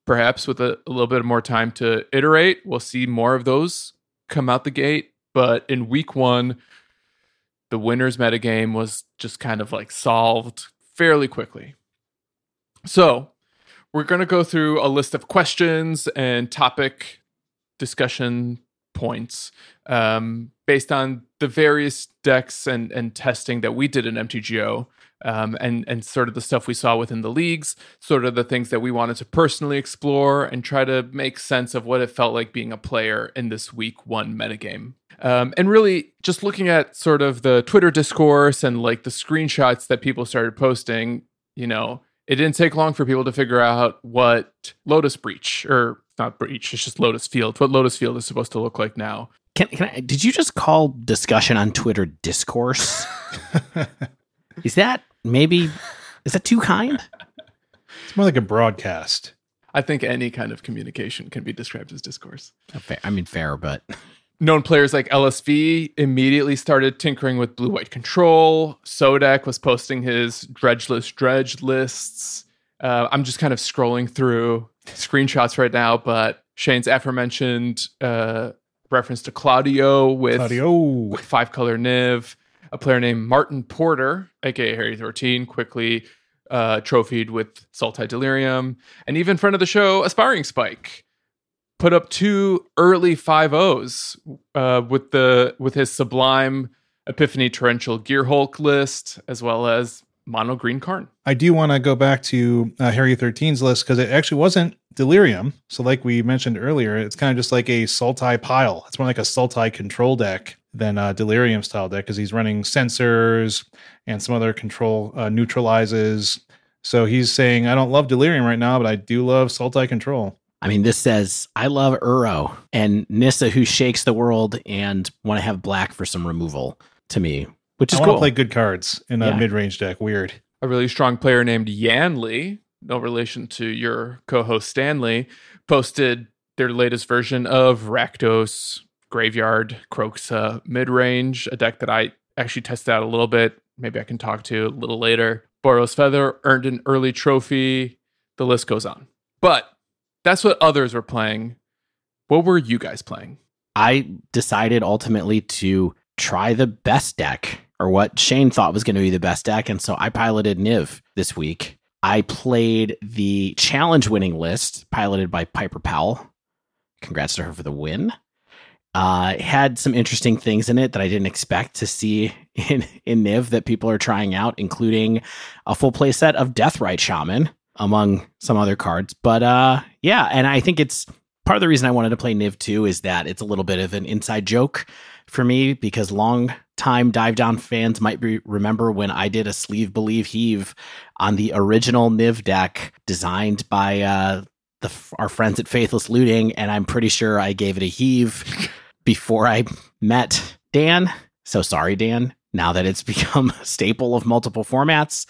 Perhaps with a, a little bit more time to iterate, we'll see more of those come out the gate. But in week one, the winner's metagame was just kind of like solved fairly quickly. So, we're going to go through a list of questions and topic discussion points um, based on the various decks and, and testing that we did in MTGO. Um, and and sort of the stuff we saw within the leagues, sort of the things that we wanted to personally explore and try to make sense of what it felt like being a player in this week one metagame. Um, and really, just looking at sort of the Twitter discourse and like the screenshots that people started posting, you know, it didn't take long for people to figure out what Lotus Breach or not Breach, it's just Lotus Field, what Lotus Field is supposed to look like now. Can, can I, did you just call discussion on Twitter discourse? is that maybe is that too kind? It's more like a broadcast. I think any kind of communication can be described as discourse. Fair, I mean, fair, but known players like LSV immediately started tinkering with blue white control. Sodek was posting his dredgeless dredge lists. Uh, I'm just kind of scrolling through screenshots right now, but Shane's aforementioned uh, reference to Claudio with, Claudio. with five color Niv, a player named Martin Porter, aka Harry 13, quickly uh, trophied with Sultai Delirium, and even friend of the show, Aspiring Spike put up two early five O's uh, with the with his sublime Epiphany Torrential Gear Hulk list, as well as Mono Green Karn. I do want to go back to uh, Harry 13's list because it actually wasn't Delirium. So, like we mentioned earlier, it's kind of just like a Sultai pile. It's more like a Sultai control deck than a Delirium style deck because he's running sensors and some other control uh, neutralizes. So he's saying, I don't love Delirium right now, but I do love Sultai control. I mean, this says, I love Uro and Nissa who shakes the world and want to have black for some removal to me, which is I cool. play good cards in a Yeah. mid range deck. Weird. A really strong player named Yanli, no relation to your co-host Stanley, posted their latest version of Rakdos Graveyard Kroxa uh, mid-range, a deck that I actually tested out a little bit. Maybe I can talk to a little later. Boros Feather earned an early trophy. The list goes on. But that's what others were playing. What were you guys playing? I decided ultimately to try the best deck or what Shane thought was going to be the best deck. And so I piloted Niv this week. I played the challenge winning list piloted by Piper Powell. Congrats to her for the win. Uh, had some interesting things in it that I didn't expect to see in, in Niv that people are trying out, including a full play set of Deathrite Shaman, among some other cards. But uh, yeah, and I think it's part of the reason I wanted to play Niv 2 is that it's a little bit of an inside joke for me because long time dive down fans might be, remember when I did a sleeve believe heave on the original Niv deck designed by uh, the our friends at Faithless Looting, and I'm pretty sure I gave it a heave before I met Dan. So sorry, Dan. Now that it's become a staple of multiple formats,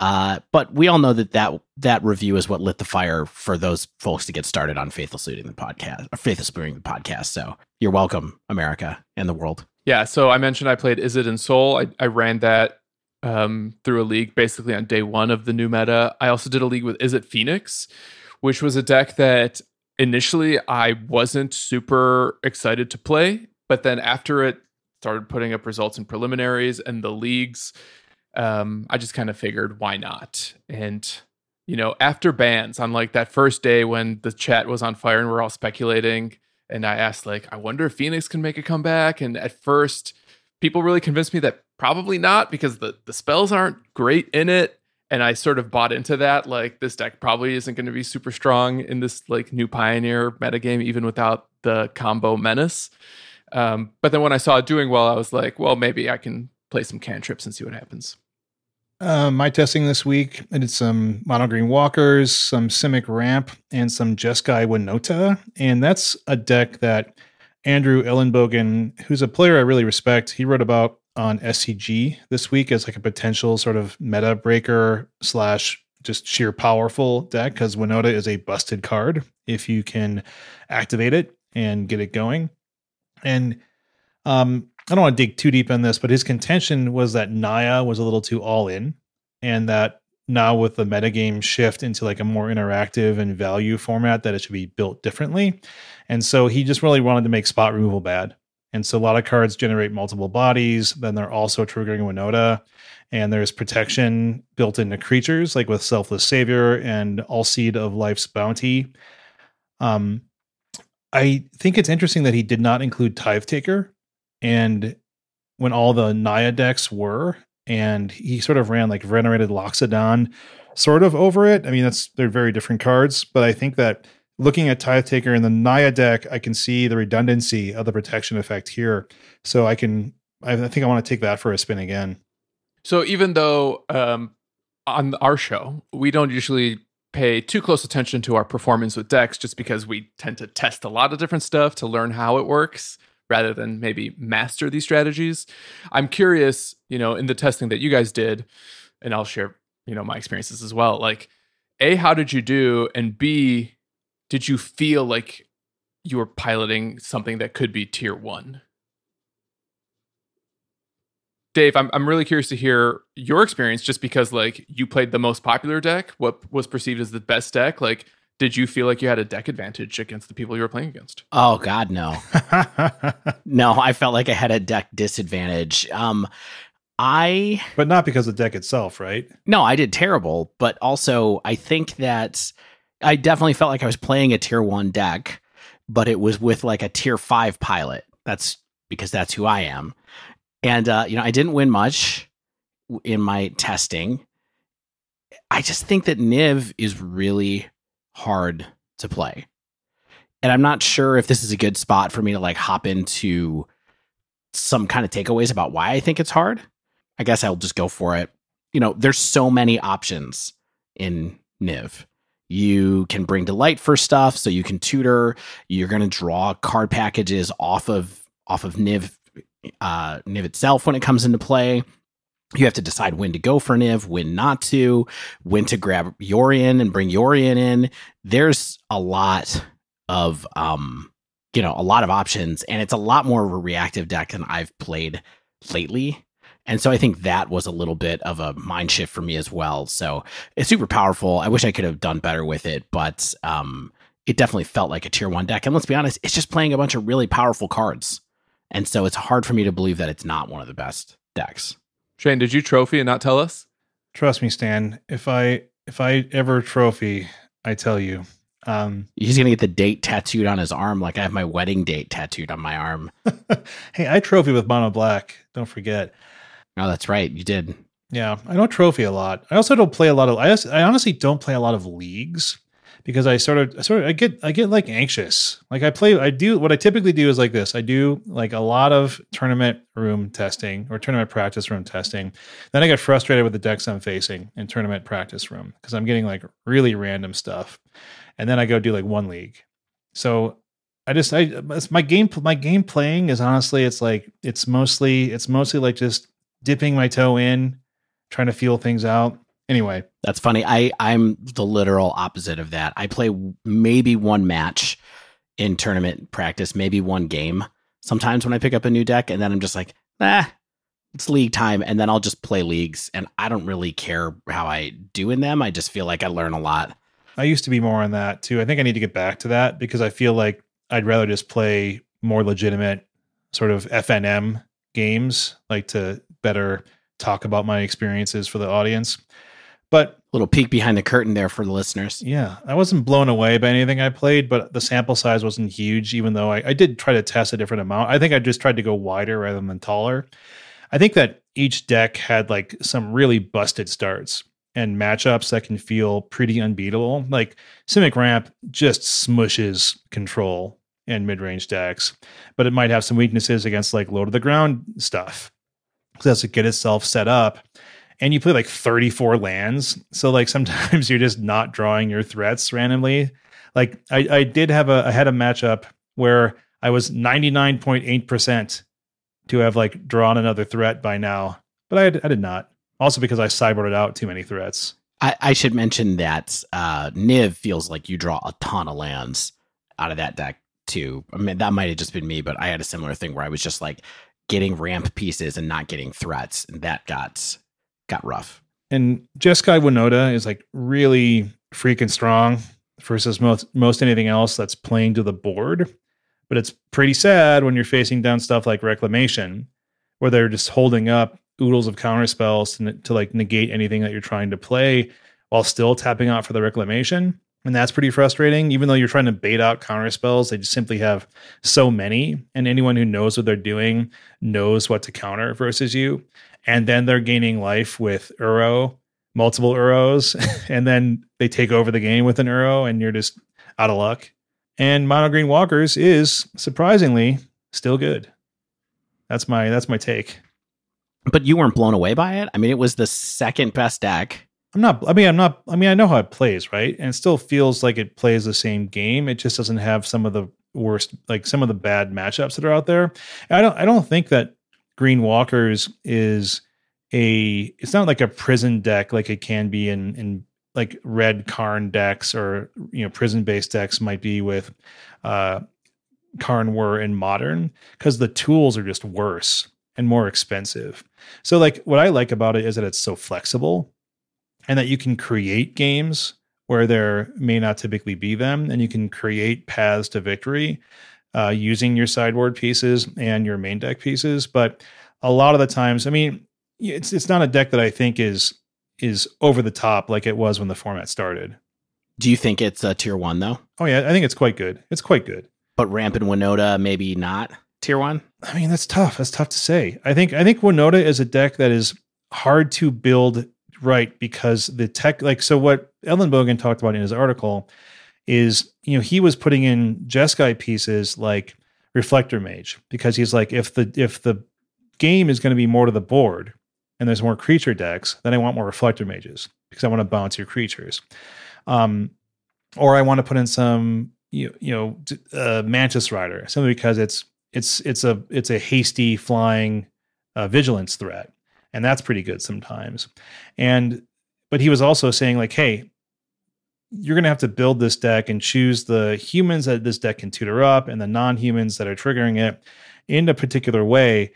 uh, but we all know that, that that review is what lit the fire for those folks to get started on Faithless Looting the podcast, or Faithless Looting the podcast. So you're welcome, America and the world. Yeah, so I mentioned I played Izzet Ensoul. I, I ran that um, through a league basically on day one of the new meta. I also did a league with Izzet Phoenix, which was a deck that initially I wasn't super excited to play, but then after it started putting up results in preliminaries and the leagues, um, I just kind of figured why not? And you know, after bans on like that first day when the chat was on fire and we're all speculating, and I asked like, I wonder if Phoenix can make a comeback. And at first, people really convinced me that probably not because the the spells aren't great in it. And I sort of bought into that. Like this deck probably isn't going to be super strong in this like new Pioneer metagame, even without the combo menace. Um, but then when I saw it doing well, I was like, well, maybe I can play some cantrips and see what happens. Uh, my testing this week, I did some mono green walkers, some Simic ramp, and some Jeskai Winota. And that's a deck that Andrew Elenbogen, who's a player I really respect, he wrote about on SCG this week as like a potential sort of meta breaker slash just sheer powerful deck because Winota is a busted card if you can activate it and get it going. And um, I don't want to dig too deep on this, but his contention was that Naya was a little too all in, and that now with the metagame shift into like a more interactive and value format, that it should be built differently. And so he just really wanted to make spot removal bad. And so a lot of cards generate multiple bodies. Then they're also triggering Winota. And there's protection built into creatures, like with Selfless Savior and Alseid of Life's Bounty. Um, I think it's interesting that he did not include Tithe Taker. And when all the Naya decks were, and he sort of ran like Venerated Loxodon sort of over it. I mean, that's they're very different cards, but I think that looking at Tithe Taker in the Naya deck, I can see the redundancy of the protection effect here. So I can, I think I want to take that for a spin again. So even though um, on our show we don't usually pay too close attention to our performance with decks, just because we tend to test a lot of different stuff to learn how it works rather than maybe master these strategies. I'm curious, you know, in the testing that you guys did, and I'll share, you know, my experiences as well. Like, A, how did you do? And B, did you feel like you were piloting something that could be tier one? Dave, I'm I'm really curious to hear your experience just because like you played the most popular deck, what was perceived as the best deck. Like did you feel like you had a deck advantage against the people you were playing against? Oh God, no. no, I felt like I had a deck disadvantage. Um I But not because of the deck itself, right? No, I did terrible, but also I think that I definitely felt like I was playing a tier 1 deck, but it was with like a tier 5 pilot. That's because that's who I am. And uh you know, I didn't win much in my testing. I just think that Niv is really hard to play. And I'm not sure if this is a good spot for me to like hop into some kind of takeaways about why I think it's hard. I guess I'll just go for it. You know, there's so many options in Niv. You can bring delight for stuff, so you can tutor. You're going to draw card packages off of off of Niv uh, Niv itself when it comes into play you have to decide when to go for Niv, when not to, when to grab Yorion and bring Yorion in. There's a lot of um, you know, a lot of options, and it's a lot more of a reactive deck than I've played lately. And so I think that was a little bit of a mind shift for me as well. So it's super powerful. I wish I could have done better with it, but um, it definitely felt like a tier one deck. And let's be honest, it's just playing a bunch of really powerful cards. And so it's hard for me to believe that it's not one of the best decks. Shane, did you trophy and not tell us? Trust me, Stan. If I if I ever trophy, I tell you. Um, He's gonna get the date tattooed on his arm, like I have my wedding date tattooed on my arm. hey, I trophy with mono black. Don't forget. Oh, that's right, you did. Yeah, I don't trophy a lot. I also don't play a lot of. I, I honestly don't play a lot of leagues because I sort of, I sort of, I get, I get like anxious. Like I play, I do what I typically do is like this. I do like a lot of tournament room testing or tournament practice room testing. Then I get frustrated with the decks I'm facing in tournament practice room because I'm getting like really random stuff, and then I go do like one league. So I just, I, my game, my game playing is honestly, it's like it's mostly, it's mostly like just dipping my toe in, trying to feel things out Anyway, that's funny. I I'm the literal opposite of that. I play maybe one match in tournament practice, maybe one game. Sometimes when I pick up a new deck, and then I'm just like, ah, it's league time, and then I'll just play leagues, and I don't really care how I do in them. I just feel like I learn a lot. I used to be more on that too. I think I need to get back to that because I feel like I'd rather just play more legitimate sort of FNM games, like to better talk about my experiences for the audience. But little peek behind the curtain there for the listeners. Yeah, I wasn't blown away by anything I played, but the sample size wasn't huge, even though I, I did try to test a different amount. I think I just tried to go wider rather than taller. I think that each deck had like some really busted starts and matchups that can feel pretty unbeatable. Like Simic Ramp just smushes control and mid range decks, but it might have some weaknesses against like low to the ground stuff. So has to get itself set up and you play like 34 lands. So like sometimes you're just not drawing your threats randomly. Like I, I did have a I had a matchup where I was 99.8% to have like drawn another threat by now, but I, I did not. Also because I cyborged out too many threats. I, I should mention that uh, Niv feels like you draw a ton of lands out of that deck too. I mean, that might have just been me, but I had a similar thing where I was just like getting ramp pieces and not getting threats, and that got got rough. And Jeskai Winota is like really freaking strong versus most most anything else that's playing to the board. But it's pretty sad when you're facing down stuff like Reclamation, where they're just holding up oodles of counter spells to, to like negate anything that you're trying to play while still tapping out for the Reclamation. And that's pretty frustrating. Even though you're trying to bait out counter spells, they just simply have so many. And anyone who knows what they're doing knows what to counter versus you. And then they're gaining life with Uro, multiple Uros. and then they take over the game with an Uro, and you're just out of luck. And Mono Green Walkers is surprisingly still good. That's my that's my take. But you weren't blown away by it. I mean, it was the second best deck I'm not. I mean, I'm not. I mean, I know how it plays, right? And it still feels like it plays the same game. It just doesn't have some of the worst, like some of the bad matchups that are out there. And I don't. I don't think that Green Walkers is a. It's not like a prison deck like it can be in in like red Karn decks or you know prison based decks might be with uh Karn were in modern because the tools are just worse and more expensive. So like what I like about it is that it's so flexible and that you can create games where there may not typically be them, and you can create paths to victory uh, using your sideboard pieces and your main deck pieces. But a lot of the times, I mean, it's it's not a deck that I think is is over the top like it was when the format started. Do you think it's a tier one though? Oh yeah, I think it's quite good. It's quite good. But Ramp and Winota maybe not tier one. I mean, that's tough. That's tough to say. I think I think Winota is a deck that is hard to build right because the tech like so what Elenbogen talked about in his article is you know he was putting in Jeskai pieces like reflector mage because he's like if the if the game is going to be more to the board and there's more creature decks then I want more reflector mages because I want to bounce your creatures um or I want to put in some you, you know uh, mantis rider simply because it's it's it's a it's a hasty flying uh, vigilance threat and that's pretty good sometimes. And but he was also saying like, hey, you're going to have to build this deck and choose the humans that this deck can tutor up and the non-humans that are triggering it in a particular way.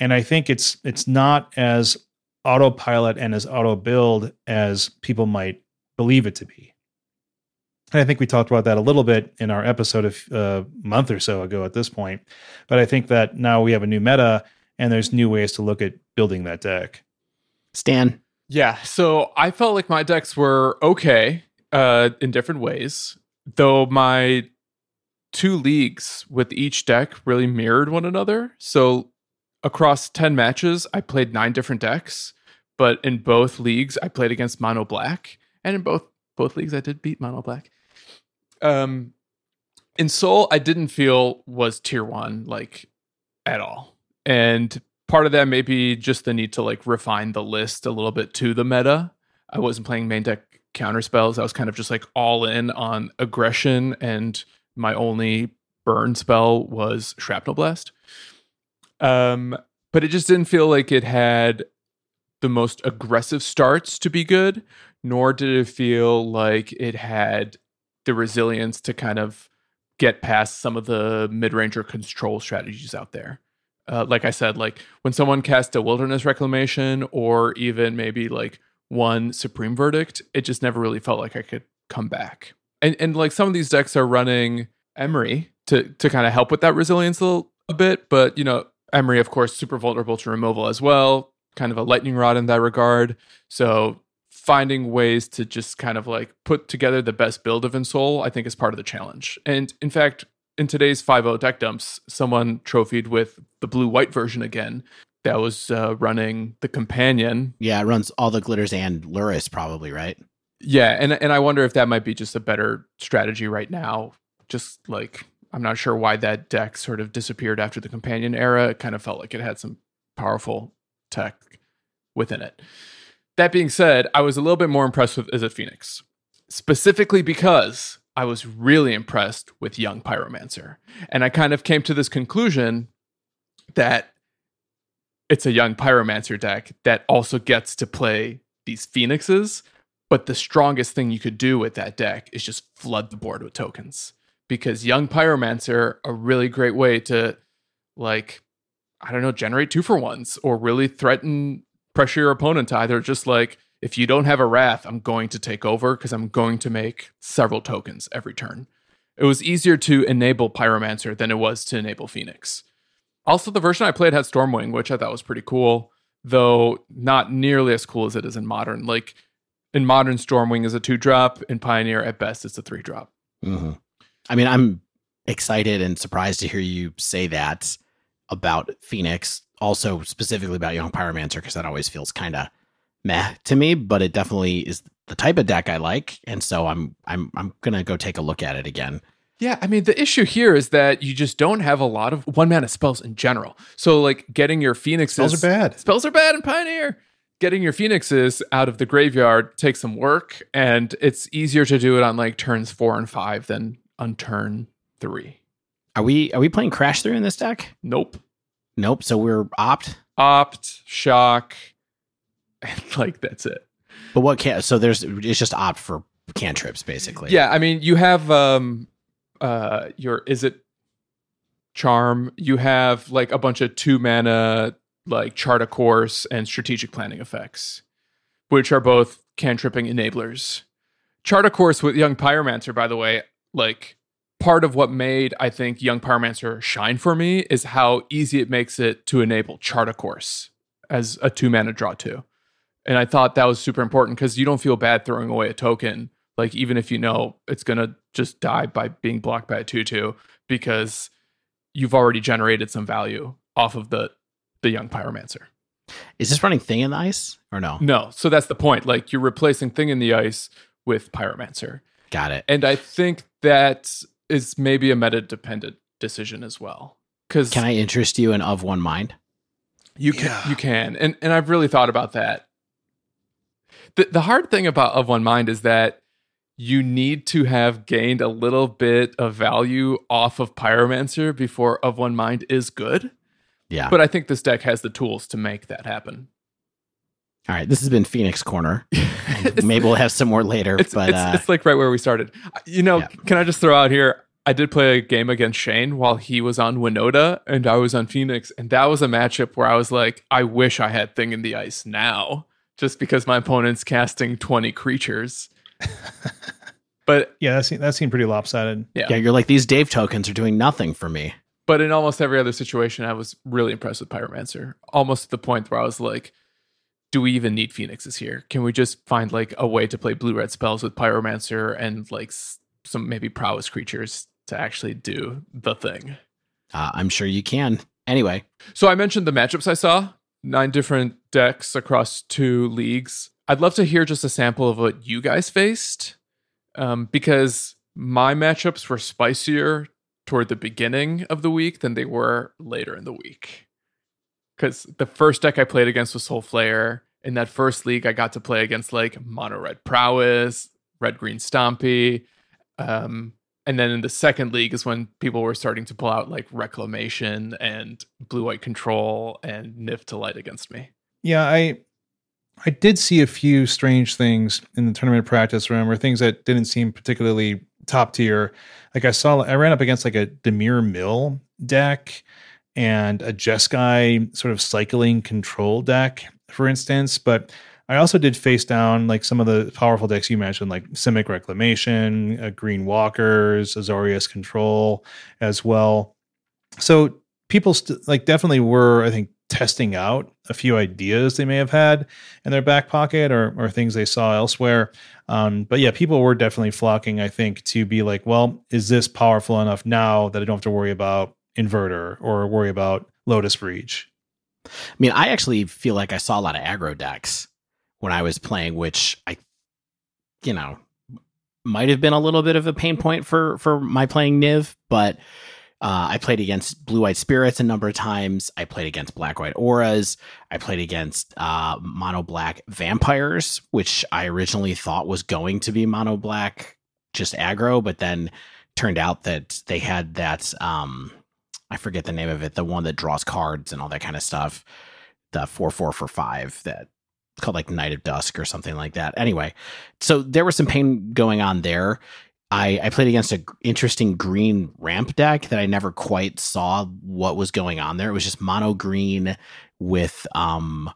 And I think it's it's not as autopilot and as auto build as people might believe it to be. And I think we talked about that a little bit in our episode of a uh, month or so ago at this point. But I think that now we have a new meta and there's new ways to look at building that deck. Stan. Yeah, so I felt like my decks were okay uh, in different ways, though my two leagues with each deck really mirrored one another. So across 10 matches, I played nine different decks, but in both leagues, I played against mono black, and in both both leagues, I did beat mono black. Um, Ensoul, I didn't feel was tier one like at all. And part of that may be just the need to like refine the list a little bit to the meta. I wasn't playing main deck counter spells. I was kind of just like all in on aggression, and my only burn spell was Shrapnel Blast. Um, but it just didn't feel like it had the most aggressive starts to be good, nor did it feel like it had the resilience to kind of get past some of the mid-ranger control strategies out there uh, like I said, like when someone casts a wilderness reclamation or even maybe like one supreme verdict, it just never really felt like I could come back. And and like some of these decks are running Emry to to kind of help with that resilience a, a bit, but you know Emry, of course, super vulnerable to removal as well. Kind of a lightning rod in that regard. So finding ways to just kind of like put together the best build of Ensoul, I think is part of the challenge. And in fact, in today's 5.0 deck dumps, someone trophied with the blue white version again that was uh, running the companion. Yeah, it runs all the glitters and Lurrus, probably, right? Yeah, and and I wonder if that might be just a better strategy right now. Just like I'm not sure why that deck sort of disappeared after the companion era. It kind of felt like it had some powerful tech within it. That being said, I was a little bit more impressed with Izzet Phoenix, specifically because I was really impressed with Young Pyromancer. And I kind of came to this conclusion that it's a Young Pyromancer deck that also gets to play these Phoenixes, But the strongest thing you could do with that deck is just flood the board with tokens. Because Young Pyromancer, a really great way to like, I don't know, generate two for ones or really threaten pressure your opponent to either just like, if you don't have a wrath, I'm going to take over because I'm going to make several tokens every turn. It was easier to enable Pyromancer than it was to enable Phoenix. Also, the version I played had Stormwing, which I thought was pretty cool, though not nearly as cool as it is in modern. Like in modern, Stormwing is a two drop. In Pioneer, at best, it's a three drop. Mm-hmm. I mean, I'm excited and surprised to hear you say that about Phoenix. Also, specifically about Young Pyromancer, because that always feels kind of meh to me. But it definitely is the type of deck I like, and so I'm I'm I'm gonna go take a look at it again. Yeah, I mean, the issue here is that you just don't have a lot of one mana spells in general. So, like, getting your phoenixes. Spells are bad. Spells are bad in Pioneer. Getting your phoenixes out of the graveyard takes some work, and it's easier to do it on like turns four and five than on turn three. Are we are we playing Crash through in this deck? Nope. Nope. So we're opt. Opt, shock, and like that's it. But what can so there's it's just opt for cantrips basically. Yeah, I mean, you have um uh your is it charm? You have like a bunch of two mana like chart a course and strategic planning effects which are both cantripping enablers. Chart a course with young pyromancer by the way like part of what made i think young pyromancer shine for me is how easy it makes it to enable chart a course as a two mana draw two and i thought that was super important because you don't feel bad throwing away a token like even if you know it's gonna just die by being blocked by a two-two because you've already generated some value off of the the young pyromancer. Is this running thing in the ice or no? No, so that's the point. Like you're replacing thing in the ice with pyromancer, Got it. and I think that is maybe a meta dependent decision as well. Because Can I interest you in of one mind? You can, Yeah. you can, and and I've really thought about that. The the hard thing about of one mind is that you need to have gained a little bit of value off of Pyromancer before of one mind is good. Yeah. But I think this deck has the tools to make that happen. All right. This has been Phoenix Corner. Maybe we'll have some more later. it's, but it's, uh, it's like right where we started. You know, Yeah. can I just throw out here? I did play a game against Shane while he was on Winota and I was on Phoenix, and that was a matchup where I was like, I wish I had Thing in the Ice now, just because my opponent's casting 20 creatures. but Yeah, that seemed, that seemed pretty lopsided. yeah, yeah, you're like these Dave tokens are doing nothing for me. but in almost every other situation, I was really impressed with Pyromancer, almost to the point where I was like, do we even need Phoenixes here? Can we just find like a way to play blue red spells with Pyromancer and like some maybe prowess creatures to actually do the thing? Uh, I'm sure you can. Anyway, So I mentioned the matchups I saw, nine different decks across two leagues. I'd love to hear just a sample of what you guys faced, um, because my matchups were spicier toward the beginning of the week than they were later in the week. Because the first deck I played against was Soul Flayer. In that first league, I got to play against like Mono Red Prowess, Red Green Stompy. Um, and then in the second league is when people were starting to pull out like Reclamation and Blue White Control and Niv to light against me. Yeah, I I did see a few strange things in the tournament practice room, or things that didn't seem particularly top tier. Like I saw, I ran up against like a Dimir Mill deck and a Jeskai sort of cycling control deck, for instance. But I also did face down like some of the powerful decks you mentioned, like Simic Reclamation, uh, Green Walkers, Azorius Control as well. So people st- like definitely were, I think, testing out a few ideas they may have had in their back pocket or or things they saw elsewhere. Um, but yeah, people were definitely flocking, I think, to be like, well, is this powerful enough now that I don't have to worry about inverter or worry about Lotus Breach? I mean, I actually feel like I saw a lot of aggro decks when I was playing, which I, you know, might have been a little bit of a pain point for for my playing Niv, but uh, I played against Blue White Spirits a number of times. I played against Black White Auras. I played against uh, Mono Black Vampires, which I originally thought was going to be Mono Black just aggro, but then turned out that they had that um, I forget the name of it, the one that draws cards and all that kind of stuff. The four four for five that called like Night of Dusk or something like that. Anyway, so there was some pain going on there. I, I played against an interesting green ramp deck that I never quite saw what was going on there. It was just mono green with um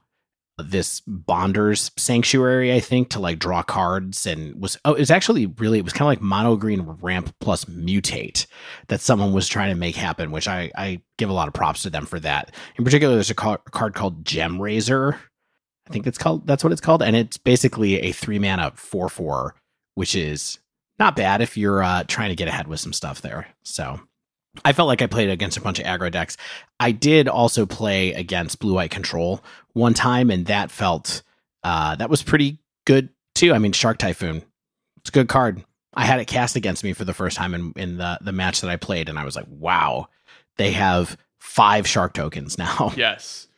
this Bonders Sanctuary, I think, to like draw cards and was oh, it was actually really it was kind of like mono green ramp plus mutate that someone was trying to make happen, which I I give a lot of props to them for that. In particular, there's a car- card called Gemrazor. I think that's called that's what it's called, and it's basically a three mana four four, which is not bad if you're uh, trying to get ahead with some stuff there. So I felt like I played against a bunch of aggro decks. I did also play against blue white control one time, and that felt uh, that was pretty good too. I mean, Shark Typhoon, it's a good card. I had it cast against me for the first time in, in the the match that I played, and I was like, wow, they have five shark tokens now. Yes.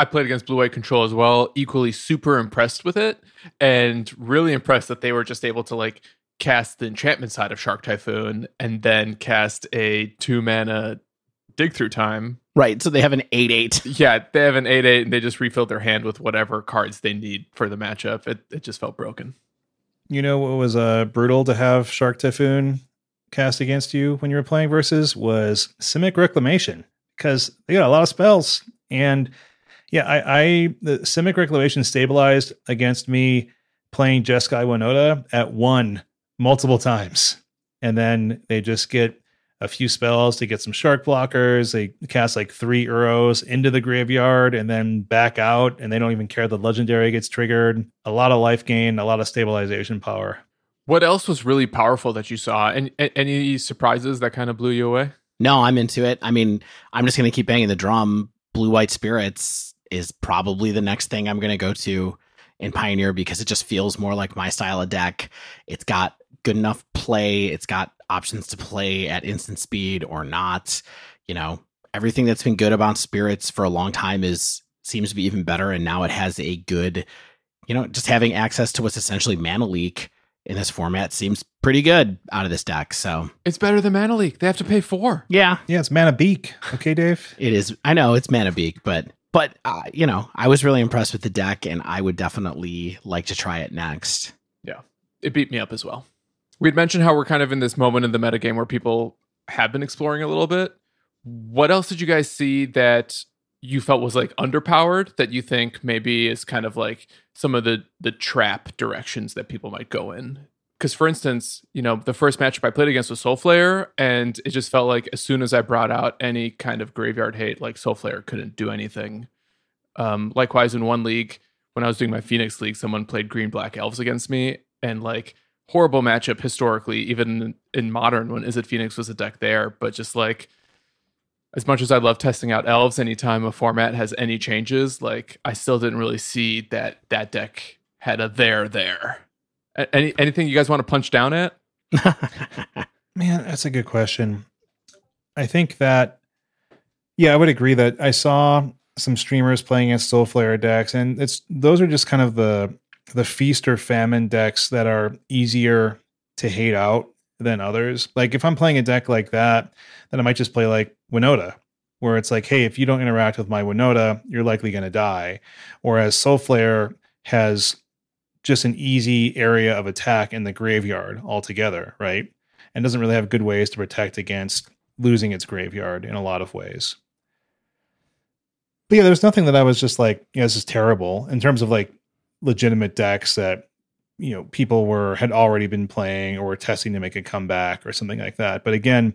I played against Blue White Control as well. Equally super impressed with it and really impressed that they were just able to like cast the enchantment side of Shark Typhoon and then cast a two mana dig through time. Right. So they have an 8 8. Yeah, they have an 8 8 and they just refilled their hand with whatever cards they need for the matchup. It, it just felt broken. You know what was uh, brutal to have Shark Typhoon cast against you when you were playing versus was Simic Reclamation because they got a lot of spells. And yeah, I, I the Simic Reclamation stabilized against me playing Jeskai Winota at one multiple times. And then they just get a few spells to get some shark blockers. They cast like three Uros into the graveyard and then back out, and they don't even care the legendary gets triggered. A lot of life gain, a lot of stabilization power. What else was really powerful that you saw? And any surprises that kind of blew you away? No, I'm into it. I mean, I'm just going to keep banging the drum. Blue White Spirits is probably the next thing I'm going to go to in Pioneer because it just feels more like my style of deck. It's got good enough play. It's got options to play at instant speed or not. You know, everything that's been good about spirits for a long time is seems to be even better. And now it has a good, you know, just having access to what's essentially mana leak in this format seems pretty good out of this deck. So it's better than mana leak. They have to pay four. Yeah, yeah, it's mana beak. Okay, Dave. it is. I know it's mana beak, but but uh, you know, I was really impressed with the deck, and I would definitely like to try it next. Yeah, it beat me up as well. We'd mentioned how we're kind of in this moment in the metagame where people have been exploring a little bit. What else did you guys see that you felt was like underpowered that you think maybe is kind of like some of the the trap directions that people might go in? Because for instance, you know, the first matchup I played against was Soulflayer, and it just felt like as soon as I brought out any kind of graveyard hate, like Soul Soulflayer couldn't do anything. Um, likewise, in one league, when I was doing my Phoenix League, someone played green black elves against me, and like horrible matchup historically, even in modern when Izzet Phoenix was a deck there. But just like as much as I love testing out elves, anytime a format has any changes, like I still didn't really see that that deck had a there there. Any anything you guys want to punch down at? Man, that's a good question. I think that yeah, I would agree that I saw some streamers playing against Soulflayer decks, and it's those are just kind of the the feast or famine decks that are easier to hate out than others. Like if I'm playing a deck like that, then I might just play like Winota, where it's like, hey, if you don't interact with my Winota, you're likely going to die. Whereas Soulflayer has just an easy area of attack in the graveyard altogether, right? And doesn't really have good ways to protect against losing its graveyard in a lot of ways. But yeah, there's nothing that I was just like, know, this is terrible in terms of like legitimate decks that you know people were had already been playing or were testing to make a comeback or something like that. But again,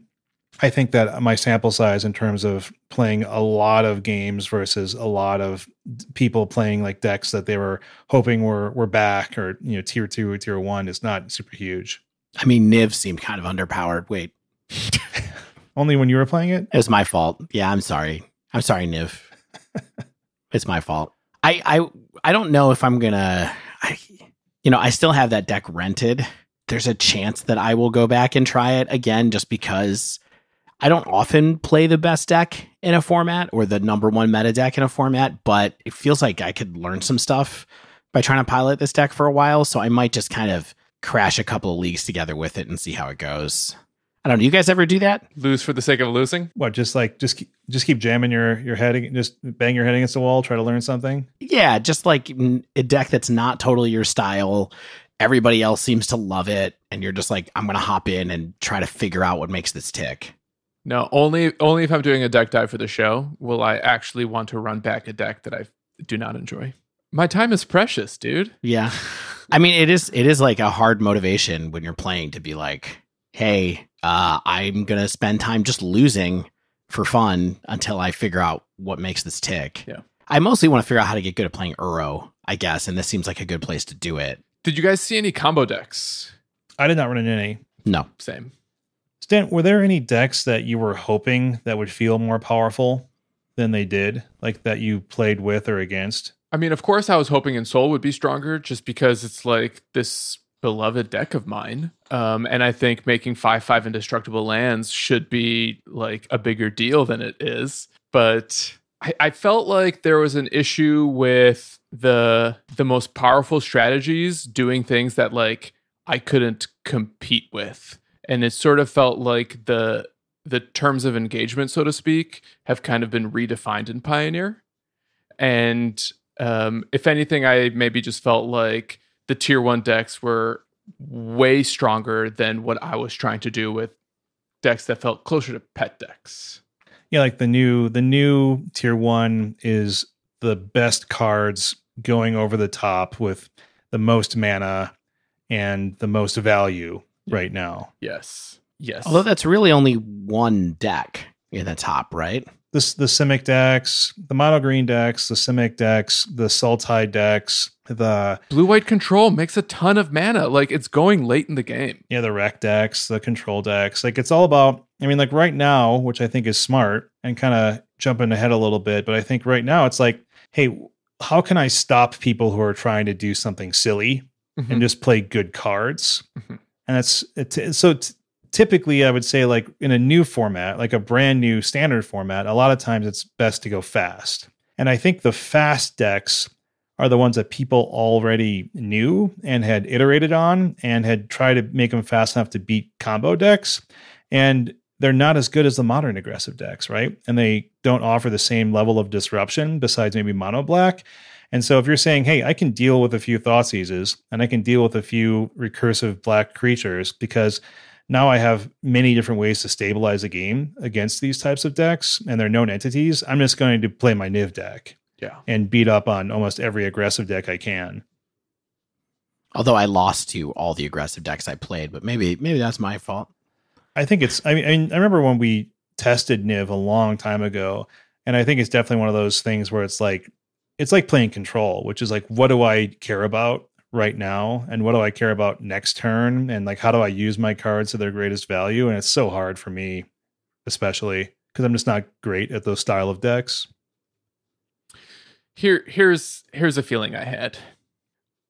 I think that my sample size in terms of playing a lot of games versus a lot of people playing like decks that they were hoping were were back or you know tier two or tier one is not super huge. I mean, Niv seemed kind of underpowered. Wait, only when you were playing it. It was my fault. Yeah, I'm sorry. I'm sorry, Niv. it's my fault. I I I don't know if I'm gonna. I, you know, I still have that deck rented. There's a chance that I will go back and try it again, just because I don't often play the best deck in a format or the number one meta deck in a format. But it feels like I could learn some stuff by trying to pilot this deck for a while. So I might just kind of crash a couple of leagues together with it and see how it goes. I don't know. Do you guys ever do that? Lose for the sake of losing? What, just like just keep, just keep jamming your your head, just bang your head against the wall, try to learn something. Yeah, just like a deck that's not totally your style. Everybody else seems to love it, and you're just like, I'm gonna hop in and try to figure out what makes this tick. No, only only if I'm doing a deck dive for the show will I actually want to run back a deck that I do not enjoy. My time is precious, dude. Yeah, I mean, it is it is like a hard motivation when you're playing to be like, hey, uh, I'm gonna spend time just losing for fun until I figure out what makes this tick. Yeah. I mostly want to figure out how to get good at playing Uro, I guess, and this seems like a good place to do it. Did you guys see any combo decks? I did not run into any. No, Same. Stan, were there any decks that you were hoping that would feel more powerful than they did, like that you played with or against? I mean, of course, I was hoping Ensoul would be stronger just because it's like this beloved deck of mine. Um, and I think making 5 5 indestructible lands should be like a bigger deal than it is. But I, I felt like there was an issue with the the most powerful strategies doing things that like I couldn't compete with. And it sort of felt like the the terms of engagement, so to speak, have kind of been redefined in Pioneer. And um, if anything, I maybe just felt like the tier one decks were way stronger than what I was trying to do with decks that felt closer to pet decks. Yeah, like the new the new tier one is the best cards going over the top with the most mana and the most value Yeah. right now. Yes. Yes. although that's really only one deck in the top, right? This the Simic decks, the mono green decks, the Simic decks, the Sultai decks, the Blue white control makes a ton of mana. Like it's going late in the game. yeah, the rec decks, the control decks. Like it's all about I mean, like right now, which I think is smart and kind of jumping ahead a little bit, but I think right now it's like, hey, how can I stop people who are trying to do something silly and just play good cards? Mhm. And that's it, so t- typically I would say like in a new format, like a brand new standard format, a lot of times it's best to go fast. And I think the fast decks are the ones that people already knew and had iterated on and had tried to make them fast enough to beat combo decks. And they're not as good as the modern aggressive decks, right? And they don't offer the same level of disruption besides maybe mono black. And so if you're saying, hey, I can deal with a few Thoughtseizes and I can deal with a few recursive black creatures because now I have many different ways to stabilize a game against these types of decks and they're known entities, I'm just going to play my Niv deck Yeah. and beat up on almost every aggressive deck I can. Although I lost to all the aggressive decks I played, but maybe maybe that's my fault. I think it's. I mean, I, mean, I remember when we tested Niv a long time ago, and I think it's definitely one of those things where it's like, it's like playing Control, which is like, what do I care about right now, and what do I care about next turn, and like, how do I use my cards to their greatest value? And it's so hard for me, especially because I'm just not great at those style of decks. Here here's here's a feeling I had.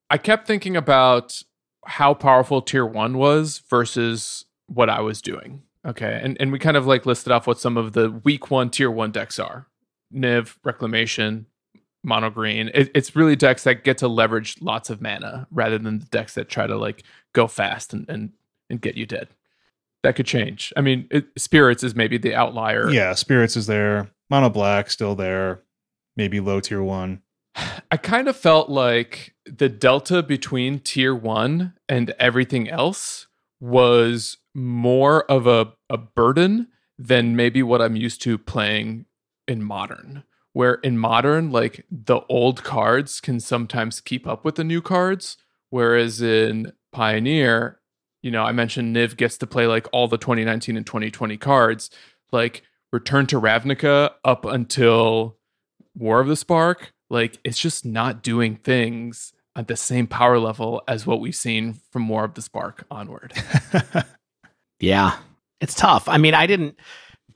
I kept thinking about how powerful tier 1 was versus what I was doing. Okay. And and we kind of like listed off what some of the week 1 tier 1 decks are. Niv, Reclamation, Mono Green. It, it's really decks that get to leverage lots of mana rather than the decks that try to like go fast and and, and get you dead. That could change. I mean, it, Spirits is maybe the outlier. Yeah, Spirits is there, Mono Black still there, maybe low tier one. I kind of felt like the delta between tier one and everything else was more of a, a burden than maybe what I'm used to playing in modern. Where in modern, like the old cards can sometimes keep up with the new cards. Whereas in Pioneer, you know, I mentioned Niv gets to play like all the 2019 and 2020 cards. Like Return to Ravnica up until War of the Spark, like it's just not doing things at the same power level as what we've seen from War of the Spark onward. Yeah. It's tough. I mean, I didn't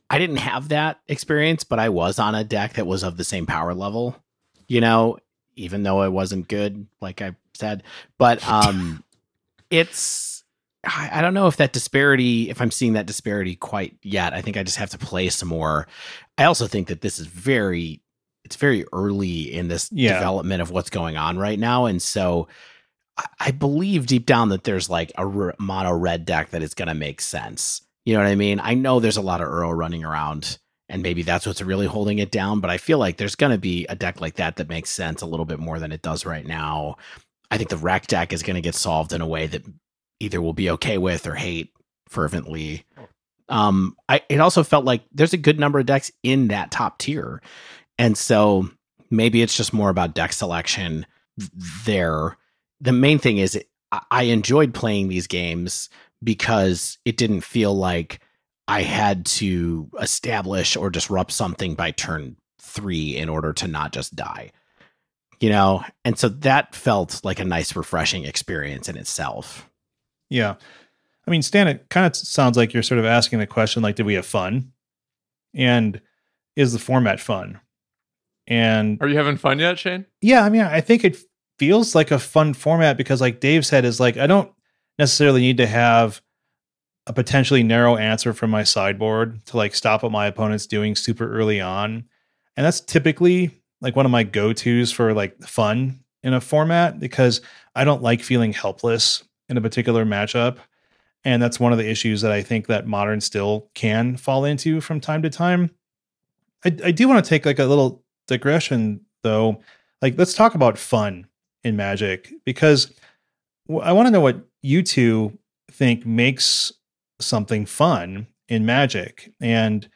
I didn't have that experience, but I was on a deck that was of the same power level. You know, even though it wasn't good, like I said. But um it's I, I don't know if that disparity if I'm seeing that disparity quite yet. I think I just have to play some more. I also think that this is very it's very early in this Yeah. development of what's going on right now. And so I- I believe deep down that there's like a r- mono red deck that is going to make sense. You know what I mean? I know there's a lot of Uro running around, and maybe that's what's really holding it down. But I feel like there's going to be a deck like that that makes sense a little bit more than it does right now. I think the Rec deck is going to get solved in a way that either we'll be okay with or hate fervently. Um, I it also felt like there's a good number of decks in that top tier, and so maybe it's just more about deck selection there. The main thing is I enjoyed playing these games because it didn't feel like I had to establish or disrupt something by turn three in order to not just die. You know, and so that felt like a nice, refreshing experience in itself. Yeah. I mean, Stan, it kind of sounds like you're sort of asking the question like, did we have fun? And is the format fun? And are you having fun yet, Shane? Yeah, I mean, I think it feels like a fun format because, like Dave said, is like I don't necessarily need to have a potentially narrow answer from my sideboard to like stop what my opponent's doing super early on. And that's typically like one of my go-tos for like fun in a format because I don't like feeling helpless in a particular matchup. And that's one of the issues that I think that modern still can fall into from time to time. I, I do want to take like a little digression though. Like, let's talk about fun in Magic because I want to know what you two think makes something fun in Magic. And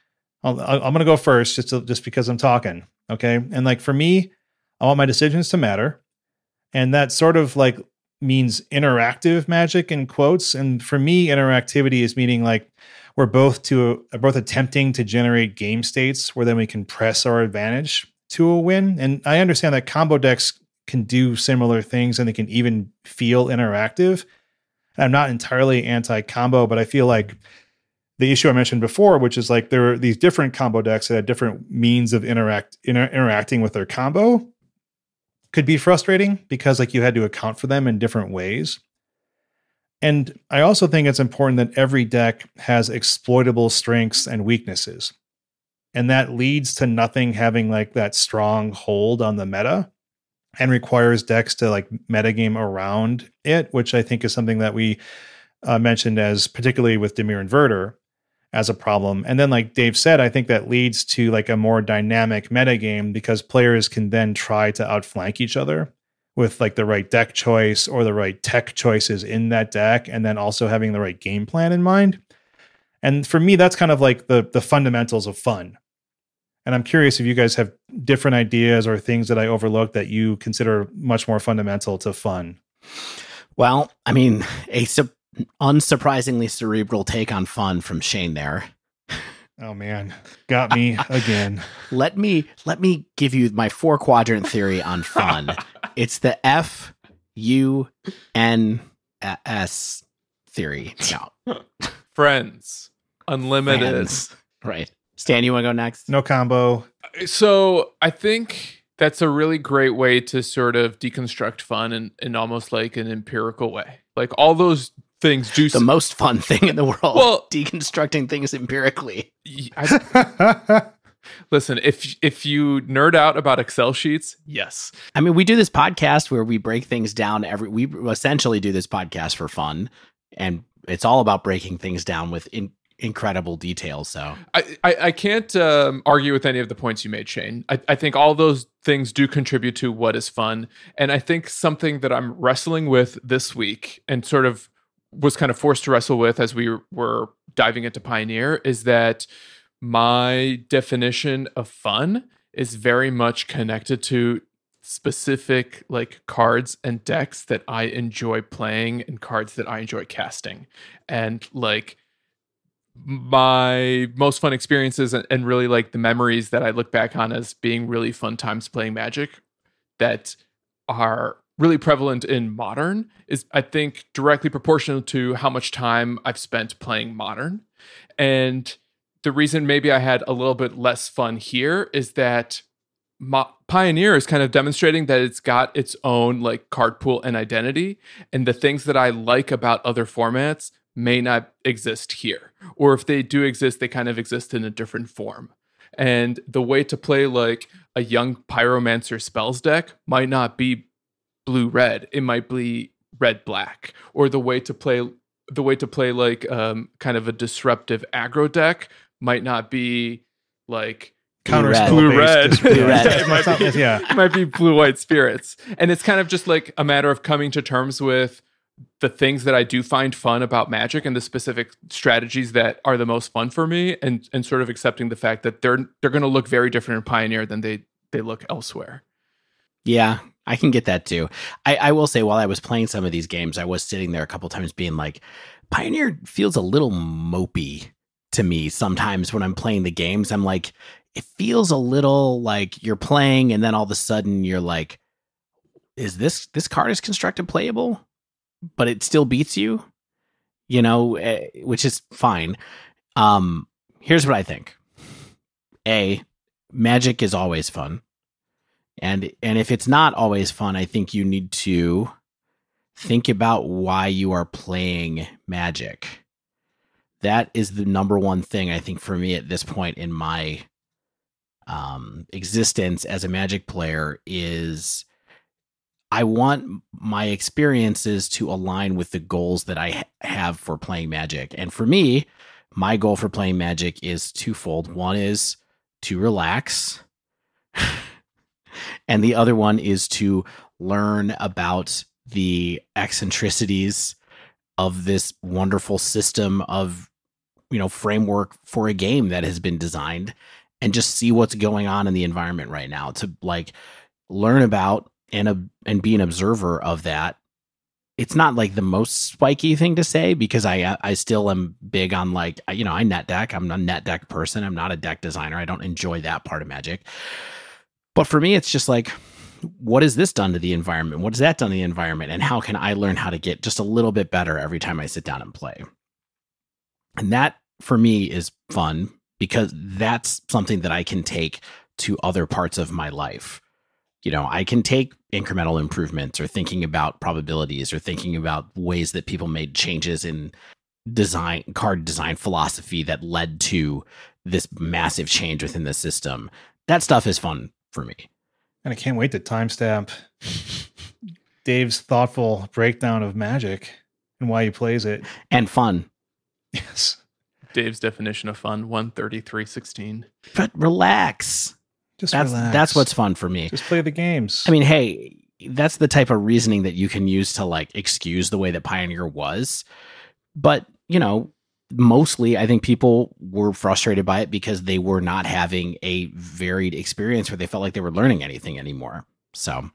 i am going to go first just to, just because I'm talking. Okay. And like for me, I want my decisions to matter. And that sort of like means interactive magic in quotes. And for me, interactivity is meaning like we're both to uh, both attempting to generate game states where then we can press our advantage to a win. And I understand that combo decks can do similar things and they can even feel interactive. I'm not entirely anti combo, but I feel like the issue I mentioned before, which is like there are these different combo decks that have different means of interact inter- interacting with their combo, could be frustrating because like you had to account for them in different ways. And I also think it's important that every deck has exploitable strengths and weaknesses. And that leads to nothing having like that strong hold on the meta and requires decks to like metagame around it, which I think is something that we uh, mentioned as particularly with Dimir Inverter as a problem. And then, like Dave said, I think that leads to like a more dynamic metagame because players can then try to outflank each other with like the right deck choice or the right tech choices in that deck, and then also having the right game plan in mind. And for me, that's kind of like the the fundamentals of fun. And I'm curious if you guys have different ideas or things that I overlooked that you consider much more fundamental to fun. Well, I mean, a unsurprisingly cerebral take on fun from Shane there. Oh man, got me again. let me let me give you my four quadrant theory on fun. it's the F U N S theory. No. Friends. Unlimited. Friends. Right. Stan, you want to go next? No combo. So I think that's a really great way to sort of deconstruct fun in, in almost like an empirical way. Like all those things do the s- most fun thing in the world. Well, deconstructing things empirically. I, listen, if if you nerd out about Excel sheets, yes. I mean, we do this podcast where we break things down. Every we essentially do this podcast for fun, and it's all about breaking things down with in, incredible detail. So I I, I can't um, argue with any of the points you made, Shane. I, I think all those things do contribute to what is fun, and I think something that I'm wrestling with this week and sort of was kind of forced to wrestle with as we were diving into Pioneer is that my definition of fun is very much connected to specific like cards and decks that I enjoy playing and cards that I enjoy casting. And like my most fun experiences and, really like the memories that I look back on as being really fun times playing Magic that are really prevalent in modern is I think directly proportional to how much time I've spent playing modern. And the reason maybe I had a little bit less fun here is that Pioneer is kind of demonstrating that it's got its own like card pool and identity and the things that I like about other formats may not exist here or if they do exist they kind of exist in a different form. And the way to play like a young pyromancer spells deck might not be blue red. It might be red black. Or the way to play the way to play like um, kind of a disruptive aggro deck might not be like Blue red. Blue red. Blue red. it might be, yeah. it might be blue white spirits. And it's kind of just like a matter of coming to terms with the things that I do find fun about magic and the specific strategies that are the most fun for me and and sort of accepting the fact that they're they're going to look very different in Pioneer than they they look elsewhere. Yeah, I can get that too. I, I will say, while I was playing some of these games, I was sitting there a couple times being like, Pioneer feels a little mopey to me sometimes when I'm playing the games. I'm like, it feels a little like you're playing and then all of a sudden you're like, is this this card is constructed playable, but it still beats you, you know, eh, which is fine. Um, here's what I think. A, magic is always fun. And and if it's not always fun, I think you need to think about why you are playing magic. That is the number one thing I think for me at this point in my um, existence as a magic player is I want my experiences to align with the goals that I ha- have for playing magic. And for me, my goal for playing magic is twofold. One is to relax and the other one is to learn about the eccentricities of this wonderful system of you know framework for a game that has been designed and just see what's going on in the environment right now to like learn about and uh, and be an observer of that it's not like the most spiky thing to say because I I still am big on like you know I net deck I'm a net deck person I'm not a deck designer I don't enjoy that part of Magic but for me, it's just like, what has this done to the environment? What has that done to the environment? And how can I learn how to get just a little bit better every time I sit down and play? And that for me is fun because that's something that I can take to other parts of my life. You know, I can take incremental improvements or thinking about probabilities or thinking about ways that people made changes in design card design philosophy that led to this massive change within the system. That stuff is fun for me. And I can't wait to timestamp Dave's thoughtful breakdown of magic and why he plays it. And fun. Yes. Dave's definition of fun 13316. But relax. Just That's relax. that's what's fun for me. Just play the games. I mean, hey, that's the type of reasoning that you can use to like excuse the way that Pioneer was. But, you know, mostly I think people were frustrated by it because they were not having a varied experience where they felt like they were learning anything anymore. So,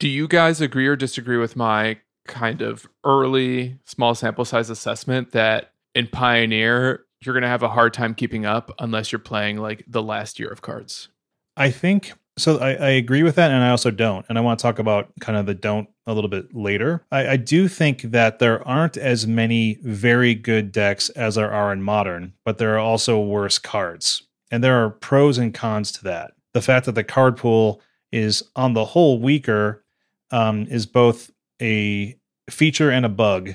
Do you guys agree or disagree with my kind of early small sample size assessment that in Pioneer, you're going to have a hard time keeping up unless you're playing like the last year of cards? I think so. I, I agree with that, and I also don't. And I want to talk about kind of the don't a little bit later. I, I do think that there aren't as many very good decks as there are in modern, but there are also worse cards. And there are pros and cons to that. The fact that the card pool is on the whole weaker um, is both a feature and a bug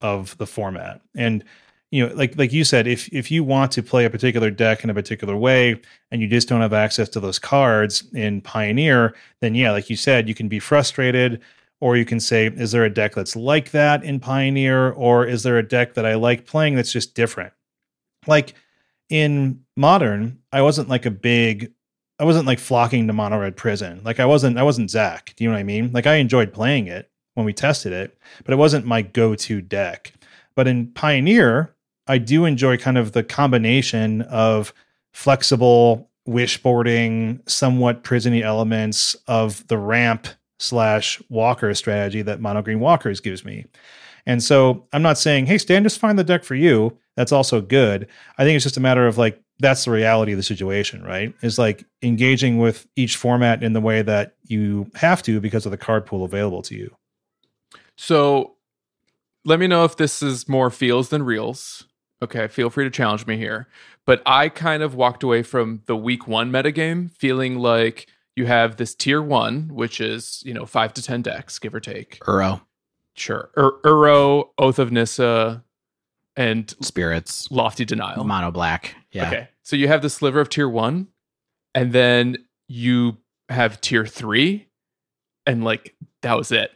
of the format. And you know, like like you said, if if you want to play a particular deck in a particular way and you just don't have access to those cards in Pioneer, then yeah, like you said, you can be frustrated or you can say, is there a deck that's like that in Pioneer? Or is there a deck that I like playing that's just different? Like in Modern, I wasn't like a big, I wasn't like flocking to Mono Red Prison. Like I wasn't, I wasn't Zach. Do you know what I mean? Like I enjoyed playing it when we tested it, but it wasn't my go to deck. But in Pioneer, I do enjoy kind of the combination of flexible wishboarding, somewhat prisony elements of the ramp slash walker strategy that mono green walkers gives me. And so I'm not saying, hey, Stan, just find the deck for you. That's also good. I think it's just a matter of like, that's the reality of the situation, right? Is like engaging with each format in the way that you have to because of the card pool available to you. So let me know if this is more feels than reels. Okay, feel free to challenge me here. But I kind of walked away from the week one metagame feeling like you have this tier one, which is, you know, five to 10 decks, give or take. Uro, Sure. Ur- Uro, Oath of Nissa, and spirits, Lofty Denial. mono black. Yeah. Okay. So you have the sliver of tier one, and then you have tier three, and like that was it.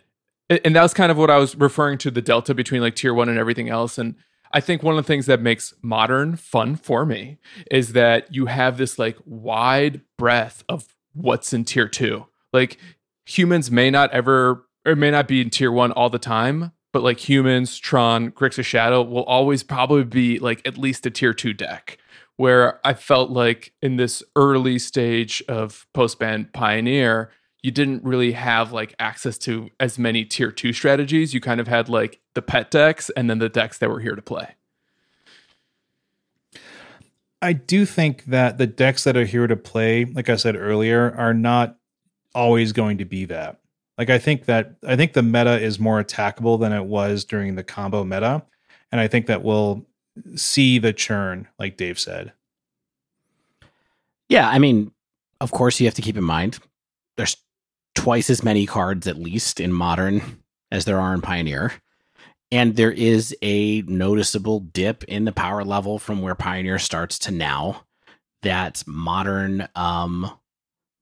and, and that was kind of what I was referring to the delta between like tier one and everything else. And I think one of the things that makes modern fun for me is that you have this like wide breadth of what's in tier two. Like humans may not ever or may not be in tier one all the time, but like humans, Tron, Grixis Shadow will always probably be like at least a tier two deck. Where I felt like in this early stage of post ban Pioneer, you didn't really have like access to as many tier two strategies. You kind of had like the pet decks and then the decks that were here to play. I do think that the decks that are here to play, like I said earlier, are not always going to be that. Like I think that I think the meta is more attackable than it was during the combo meta, and I think that we'll see the churn, like Dave said. Yeah, I mean, of course you have to keep in mind there's twice as many cards at least in modern as there are in Pioneer. And there is a noticeable dip in the power level from where Pioneer starts to now. That modern um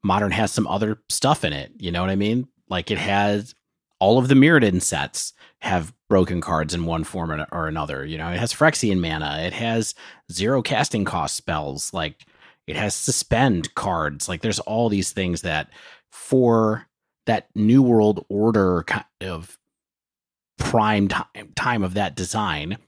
modern has some other stuff in it. You know what I mean? Like it has all of the Mirrodin sets have broken cards in one form or another. You know, it has Phyrexian mana, it has zero casting cost spells, like it has suspend cards. Like there's all these things that for that new world order kind of prime time, time of that design.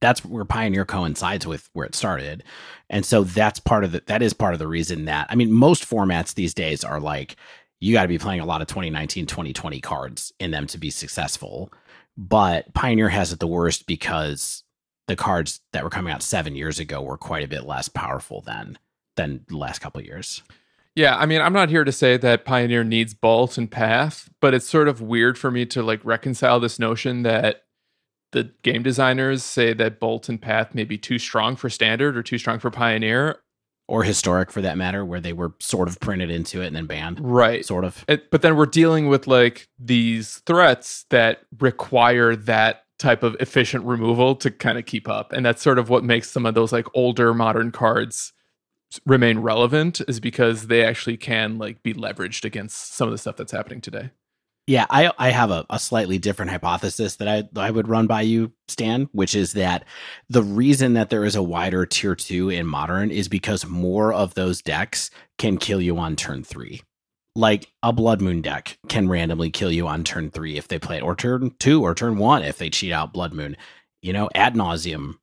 That's where pioneer coincides with where it started. And so that's part of the that is part of the reason that i mean most formats these days are like you got to be playing a lot of 2019 2020 cards in them to be successful. But pioneer has it the worst because the cards that were coming out seven years ago were quite a bit less powerful than than the last couple years yeah, I mean, I'm not here to say that Pioneer needs Bolt and Path, but it's sort of weird for me to like reconcile this notion that the game designers say that Bolt and Path may be too strong for Standard or too strong for Pioneer. Or historic for that matter, where they were sort of printed into it and then banned. Right. Sort of. It, but then we're dealing with like these threats that require that type of efficient removal to kind of keep up. And that's sort of what makes some of those like older modern cards remain relevant is because they actually can like be leveraged against some of the stuff that's happening today. Yeah, I I have a, a slightly different hypothesis that I I would run by you, Stan, which is that the reason that there is a wider tier two in modern is because more of those decks can kill you on turn three. Like a Blood Moon deck can randomly kill you on turn three if they play it, or turn two, or turn one if they cheat out Blood Moon. You know, ad nauseam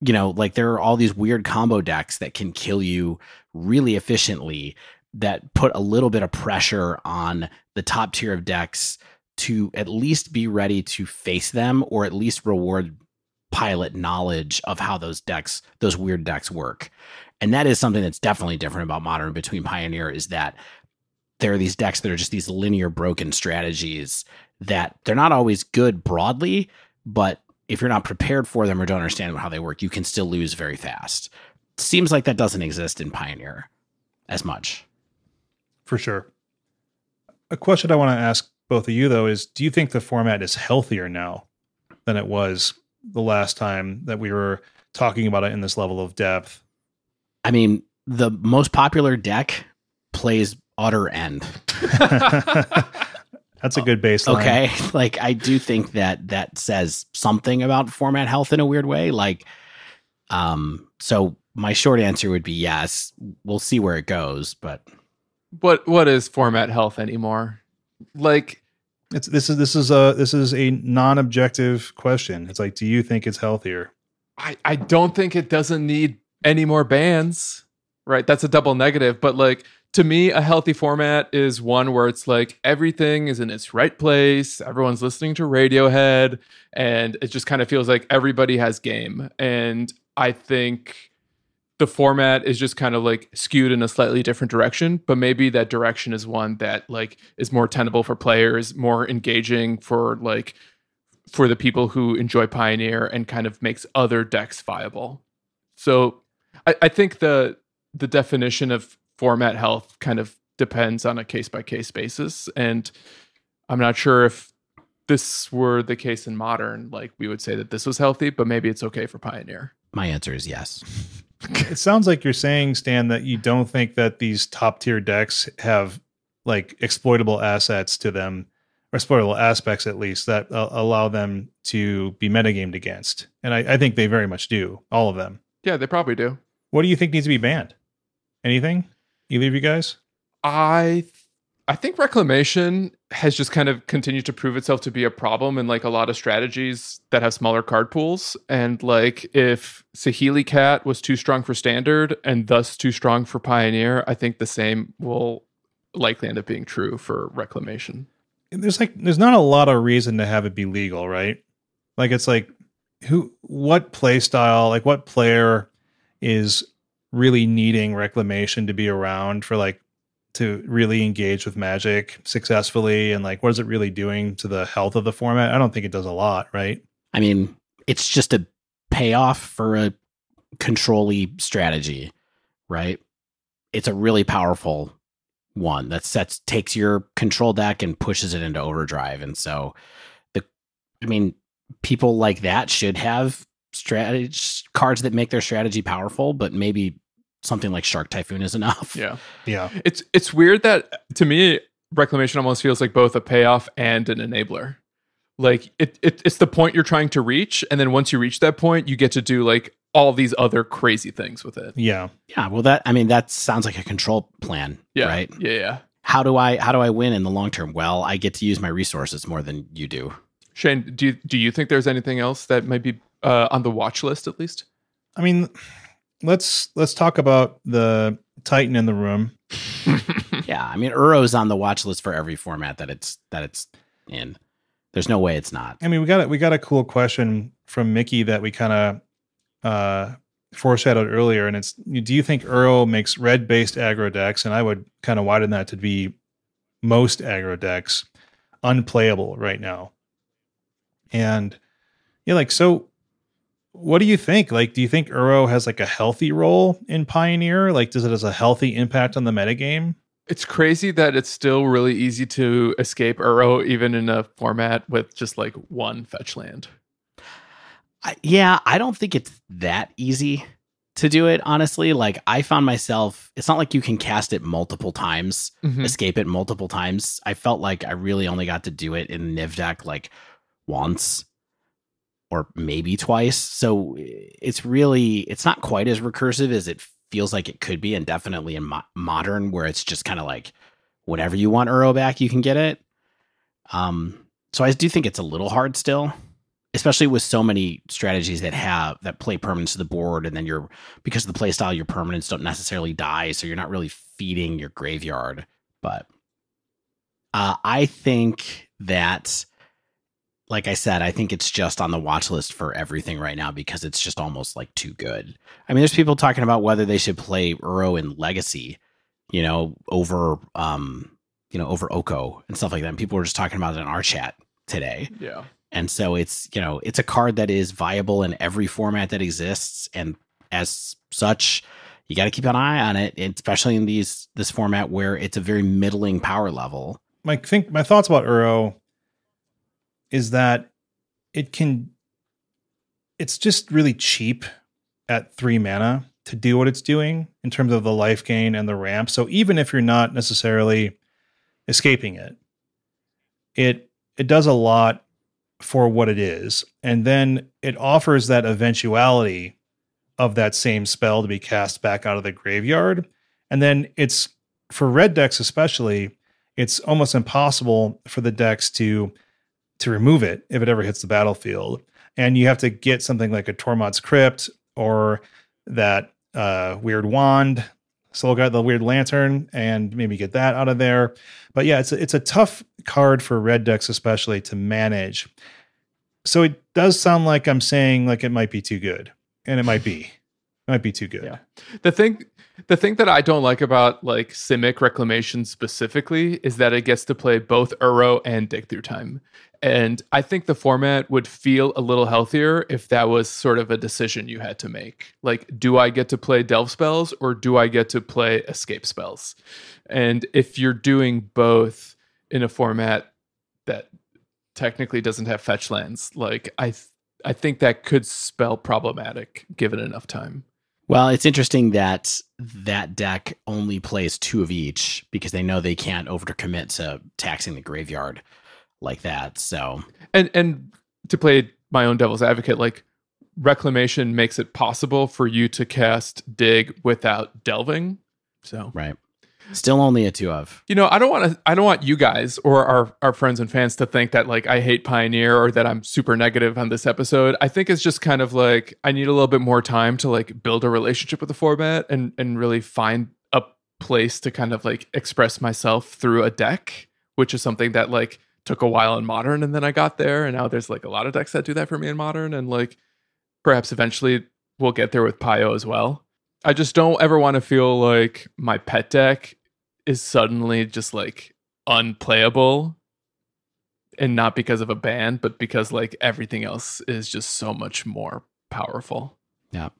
you know, like there are all these weird combo decks that can kill you really efficiently that put a little bit of pressure on the top tier of decks to at least be ready to face them or at least reward pilot knowledge of how those decks, those weird decks work. And that is something that's definitely different about modern between Pioneer is that there are these decks that are just these linear broken strategies that they're not always good broadly, but if you're not prepared for them or don't understand how they work, you can still lose very fast. Seems like that doesn't exist in Pioneer as much. For sure. A question I want to ask both of you though is do you think the format is healthier now than it was the last time that we were talking about it in this level of depth? I mean, the most popular deck plays utter end. That's a good baseline. Okay. Like I do think that that says something about format health in a weird way. Like um so my short answer would be yes. We'll see where it goes, but what what is format health anymore? Like it's this is this is a this is a non-objective question. It's like do you think it's healthier? I I don't think it doesn't need any more bans. Right? That's a double negative, but like to me, a healthy format is one where it's like everything is in its right place. Everyone's listening to Radiohead, and it just kind of feels like everybody has game. And I think the format is just kind of like skewed in a slightly different direction, but maybe that direction is one that like is more tenable for players, more engaging for like for the people who enjoy Pioneer and kind of makes other decks viable. So I, I think the the definition of format health kind of depends on a case by case basis. And I'm not sure if this were the case in modern, like we would say that this was healthy, but maybe it's okay for Pioneer. My answer is yes. it sounds like you're saying, Stan, that you don't think that these top tier decks have like exploitable assets to them or spoilable aspects at least that uh, allow them to be metagamed against. And I, I think they very much do, all of them. Yeah, they probably do. What do you think needs to be banned? Anything? Either of you guys? I I think reclamation has just kind of continued to prove itself to be a problem in like a lot of strategies that have smaller card pools. And like if Saheeli Cat was too strong for standard and thus too strong for pioneer, I think the same will likely end up being true for reclamation. There's like there's not a lot of reason to have it be legal, right? Like it's like who what play style, like what player is really needing reclamation to be around for like to really engage with magic successfully and like what is it really doing to the health of the format? I don't think it does a lot right? I mean it's just a payoff for a controlly strategy right? It's a really powerful one that sets takes your control deck and pushes it into overdrive. And so the i mean people like that should have strategy cards that make their strategy powerful but maybe something like Shark Typhoon is enough. Yeah. Yeah. It's it's weird that to me reclamation almost feels like both a payoff and an enabler. Like it, it it's the point you're trying to reach and then once you reach that point you get to do like all these other crazy things with it. Yeah. Yeah, well that I mean that sounds like a control plan, yeah. right? Yeah, yeah. How do I how do I win in the long term? Well, I get to use my resources more than you do. Shane, do you, do you think there's anything else that might be uh, on the watch list at least? I mean, let's let's talk about the Titan in the room. yeah, I mean Uro's on the watch list for every format that it's that it's in. There's no way it's not. I mean, we got a, we got a cool question from Mickey that we kind of uh, foreshadowed earlier, and it's: Do you think Uro makes red based aggro decks? And I would kind of widen that to be most aggro decks unplayable right now. And yeah, like so what do you think? Like, do you think Uro has like a healthy role in Pioneer? Like, does it has a healthy impact on the metagame? It's crazy that it's still really easy to escape Uro, even in a format with just like one fetch land. I, yeah, I don't think it's that easy to do it, honestly. Like, I found myself, it's not like you can cast it multiple times, mm-hmm. escape it multiple times. I felt like I really only got to do it in Niv deck like once or maybe twice. So it's really it's not quite as recursive as it feels like it could be, and definitely in mo- modern where it's just kind of like whenever you want Uro back, you can get it. Um, so I do think it's a little hard still, especially with so many strategies that have that play permanents to the board, and then you're because of the play style, your permanents don't necessarily die, so you're not really feeding your graveyard. But uh, I think that like I said, I think it's just on the watch list for everything right now because it's just almost like too good. I mean, there's people talking about whether they should play Uro in Legacy, you know, over um, you know, over Oko and stuff like that. And people were just talking about it in our chat today. Yeah. And so it's, you know, it's a card that is viable in every format that exists. And as such, you got to keep an eye on it, especially in these this format where it's a very middling power level. My think my thoughts about Uro is that it can it's just really cheap at three mana to do what it's doing in terms of the life gain and the ramp. So even if you're not necessarily escaping it, it it does a lot for what it is. And then it offers that eventuality of that same spell to be cast back out of the graveyard. And then it's for red decks especially, it's almost impossible for the decks to to remove it if it ever hits the battlefield. And you have to get something like a Tormod's Crypt or that uh, weird wand. Soul-Guide the weird lantern and maybe get that out of there. But yeah, it's a, it's a tough card for red decks, especially to manage. So it does sound like I'm saying like it might be too good, and it might be, it might be too good. Yeah. The thing the thing that I don't like about like Simic Reclamation specifically is that it gets to play both Uro and Dig Through Time. And I think the format would feel a little healthier if that was sort of a decision you had to make. Like, do I get to play Delve spells or do I get to play Escape spells? And if you're doing both in a format that technically doesn't have fetch lands, like I, th- I think that could spell problematic given enough time. Well, it's interesting that that deck only plays two of each because they know they can't overcommit to taxing the graveyard. like that. So And and to play my own devil's advocate, like reclamation makes it possible for you to cast dig without delving. So right. Still only a two of. You know, I don't want to I don't want you guys or our our friends and fans to think that like I hate Pioneer or that I'm super negative on this episode. I think it's just kind of like I need a little bit more time to like build a relationship with the format and and really find a place to kind of like express myself through a deck, which is something that like took a while in modern and then I got there and now there's like a lot of decks that do that for me in modern and like perhaps eventually we'll get there with Pio as well. I just don't ever want to feel like my pet deck is suddenly just like unplayable and not because of a ban but because like everything else is just so much more powerful Yeah.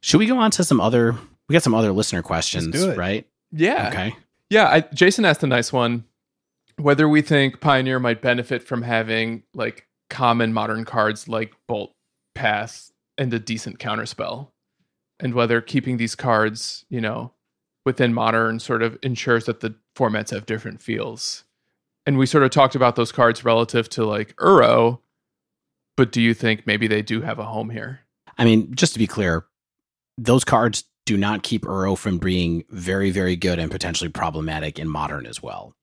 Should we go on to some other? We got some other listener questions, do it. right? yeah Okay. yeah I, jason asked a nice one whether we think pioneer might benefit from having like common modern cards like bolt path and a decent counterspell and whether keeping these cards you know within modern sort of ensures that the formats have different feels and we sort of talked about those cards relative to like Uro, but do you think maybe they do have a home here? I mean, just to be clear, those cards do not keep Uro from being very, very good and potentially problematic in modern as well.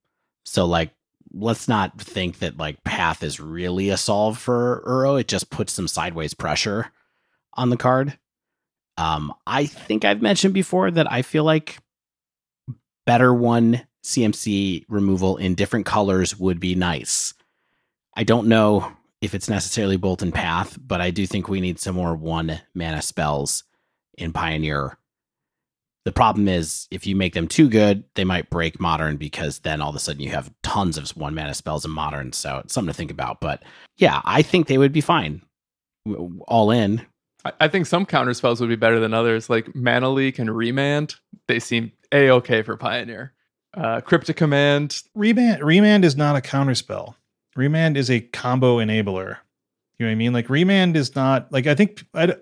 So, like, let's not think that like Path is really a solve for Uro. It just puts some sideways pressure on the card. Um, I think I've mentioned before that I feel like better one CMC removal in different colors would be nice. I don't know if it's necessarily Bolt and Path, but I do think we need some more one mana spells in Pioneer. The problem is if you make them too good, they might break Modern because then all of a sudden you have tons of one mana spells in Modern. So it's something to think about. But yeah, I think they would be fine. All in. I, I think some counter spells would be better than others, like Mana Leak and Remand. They seem a okay for Pioneer. Uh, Cryptic Command, Remand remand is not a counterspell. Remand is a combo enabler. You know what I mean? Like remand is not like I think I,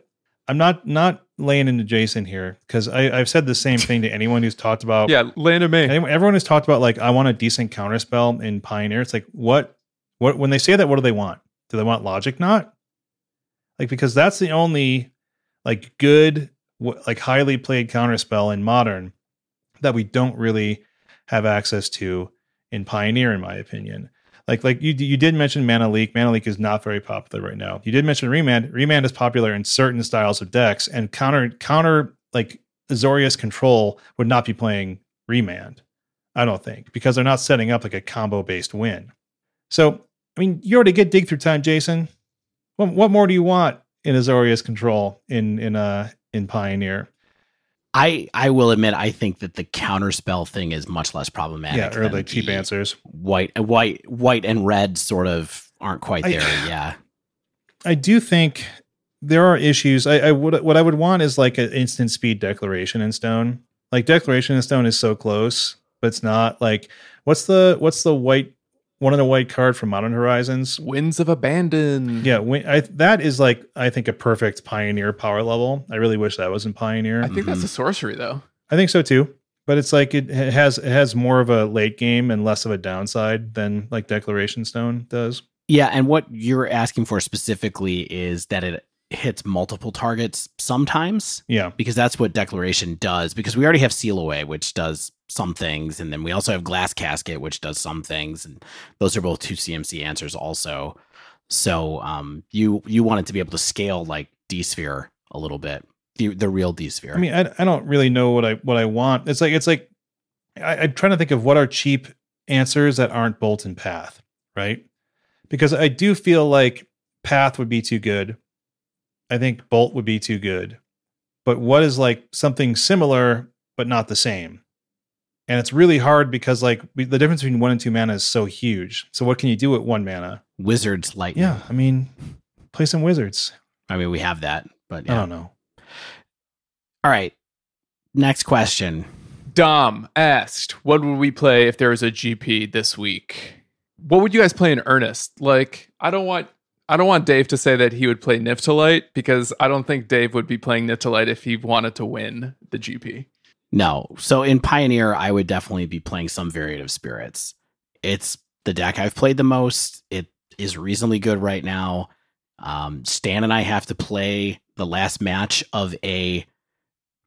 am not not laying into Jason here because I've said the same thing to anyone who's talked about. yeah, land of me. anyone, everyone has talked about like I want a decent counterspell in Pioneer. It's like what what when they say that, what do they want? Do they want Logic Knot? Like because that's the only like good like highly played counterspell in Modern that we don't really have access to in Pioneer, in my opinion. Like like you you did mention Mana Leak. Mana Leak is not very popular right now. You did mention Remand. Remand is popular in certain styles of decks, and counter counter like Azorius Control would not be playing Remand. I don't think because they're not setting up like a combo based win. So I mean, you already get dig through time, Jason. What what more do you want in Azorius Control in in uh in Pioneer? I I will admit I think that the counterspell thing is much less problematic. Yeah, or like cheap answers. White white white and red sort of aren't quite I- there. yeah. I do think there are issues. I, I would what I would want is like an instant speed declaration in stone. Like declaration in stone is so close, but it's not. Like what's the what's the white one of the white card from Modern Horizons? Winds of Abandon. Yeah, when, I, that is like I think a perfect Pioneer power level. I really wish that was in Pioneer. I think that's Mhm. a sorcery though. I think so too. But it's like it has it has more of a late game and less of a downside than like Declaration Stone does. Yeah, and what you're asking for specifically is that it hits multiple targets sometimes Yeah. because that's what declaration does because we already have seal away which does some things and then we also have glass casket which does some things and those are both two CMC answers also. So um you you want it to be able to scale like D sphere a little bit. The, the real D sphere. I mean, I, I don't really know what I what I want. It's like it's like I, I'm trying to think of what are cheap answers that aren't bolt and path, right? Because I do feel like path would be too good. I think bolt would be too good. But what is like something similar but not the same? And it's really hard because like we, the difference between one and two mana is so huge. So what can you do with one mana? Wizards lightning. Yeah, I mean, play some wizards. I mean we have that, but I don't know. All right. Next question. Dom asked, "What would we play if there was a GP this week? What would you guys play in earnest? Like, I don't want." I don't want Dave to say that he would play Niftalite because I don't think Dave would be playing Niftalite if he wanted to win the GP. No. So in Pioneer, I would definitely be playing some variant of spirits. It's the deck I've played the most. It is reasonably good right now. Um, Stan and I have to play the last match of a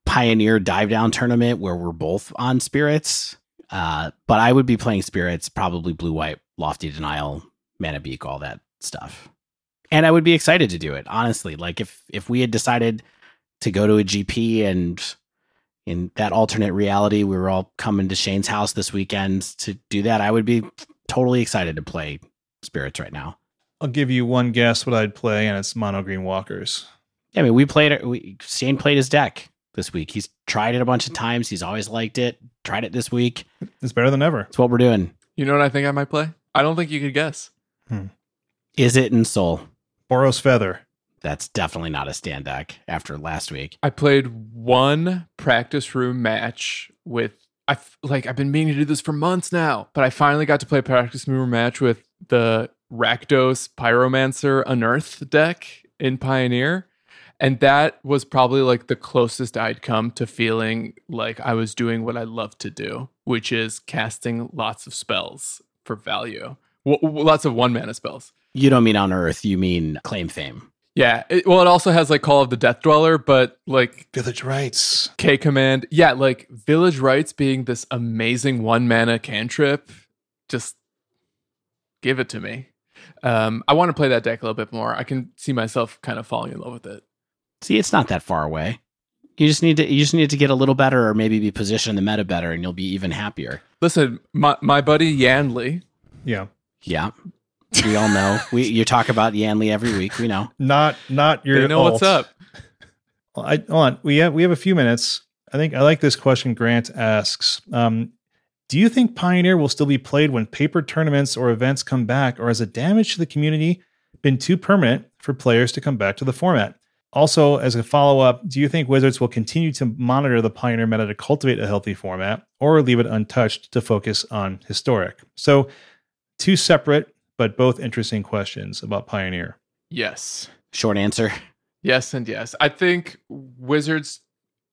Pioneer dive down tournament where we're both on spirits. Uh, but I would be playing spirits, probably blue white, lofty denial, Mana Leak, all that stuff. And I would be excited to do it, honestly. Like if if we had decided to go to a GP and in that alternate reality, we were all coming to Shane's house this weekend to do that, I would be totally excited to play spirits right now. I'll give you one guess what I'd play, and it's mono green walkers. Yeah, I mean, we played it. We, Shane played his deck this week. He's tried it a bunch of times. He's always liked it. Tried it this week. It's better than ever. It's what we're doing. You know what I think I might play? I don't think you could guess. Hmm. Is it Ensoul? Boros Feather. That's definitely not a Stan deck after last week. I played one practice room match with I f- like I've been meaning to do this for months now, but I finally got to play a practice room match with the Rakdos Pyromancer Unearth deck in Pioneer. And that was probably like the closest I'd come to feeling like I was doing what I love to do, which is casting lots of spells for value. W- lots of one mana spells. You don't mean Unearth, you mean Claim Fame. Yeah. It, well, it also has like Call of the Death Dweller, but like Village Rites. K command. Yeah, like Village Rites being this amazing one mana cantrip. Just give it to me. Um, I want to play that deck a little bit more. I can see myself kind of falling in love with it. See, it's not that far away. You just need to you just need to get a little better or maybe be positioned in the meta better and you'll be even happier. Listen, my, my buddy Yanli, Yeah. Yeah. We all know. we you talk about Yanli every week. We know. Not not your they know what's up. I hold on. We have we have a few minutes. I think I like this question. Grant asks, um, "Do you think Pioneer will still be played when paper tournaments or events come back, or has the damage to the community been too permanent for players to come back to the format?" Also, as a follow up, do you think Wizards will continue to monitor the Pioneer meta to cultivate a healthy format, or leave it untouched to focus on historic? So, two separate but both interesting questions about Pioneer. Yes. Short answer. Yes, and yes. I think Wizards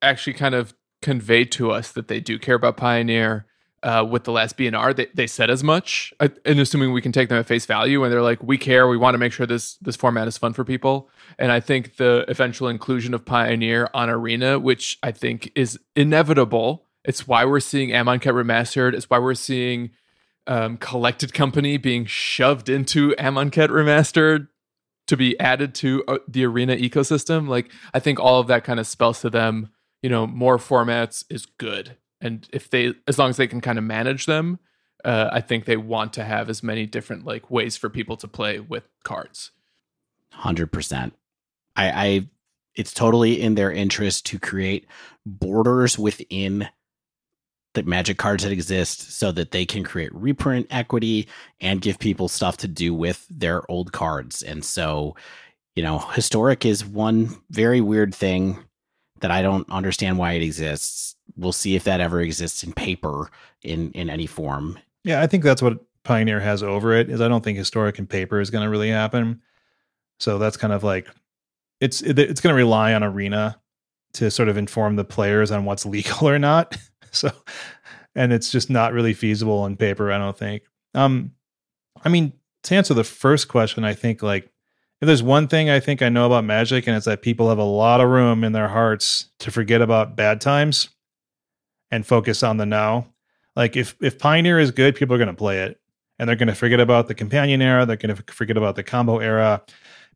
actually kind of conveyed to us that they do care about Pioneer uh, with the last BNR. They, they said as much, uh, and assuming we can take them at face value, and they're like, we care. We want to make sure this this format is fun for people. And I think the eventual inclusion of Pioneer on Arena, which I think is inevitable. It's why we're seeing Amonkhet remastered. It's why we're seeing um, Collected Company being shoved into Amonkhet remastered to be added to uh, the arena ecosystem like i think all of that kind of spells to them you know more formats is good and if they as long as they can kind of manage them uh, i think they want to have as many different like ways for people to play with cards Hundred percent. I, I it's totally in their interest to create borders within the magic cards that exist so that they can create reprint equity and give people stuff to do with their old cards. And so, you know, historic is one very weird thing that I don't understand why it exists. We'll see if that ever exists in paper in in any form. Yeah, I think that's what Pioneer has over it. Is I don't think historic and paper is going to really happen. So that's kind of like it's it's going to rely on Arena to sort of inform the players on what's legal or not. So, and it's just not really feasible on paper. I don't think. Um, I mean, to answer the first question, I think like if there's one thing I think I know about Magic, and it's that people have a lot of room in their hearts to forget about bad times and focus on the now. Like if if Pioneer is good, people are going to play it, and they're going to forget about the Companion era. They're going to forget about the combo era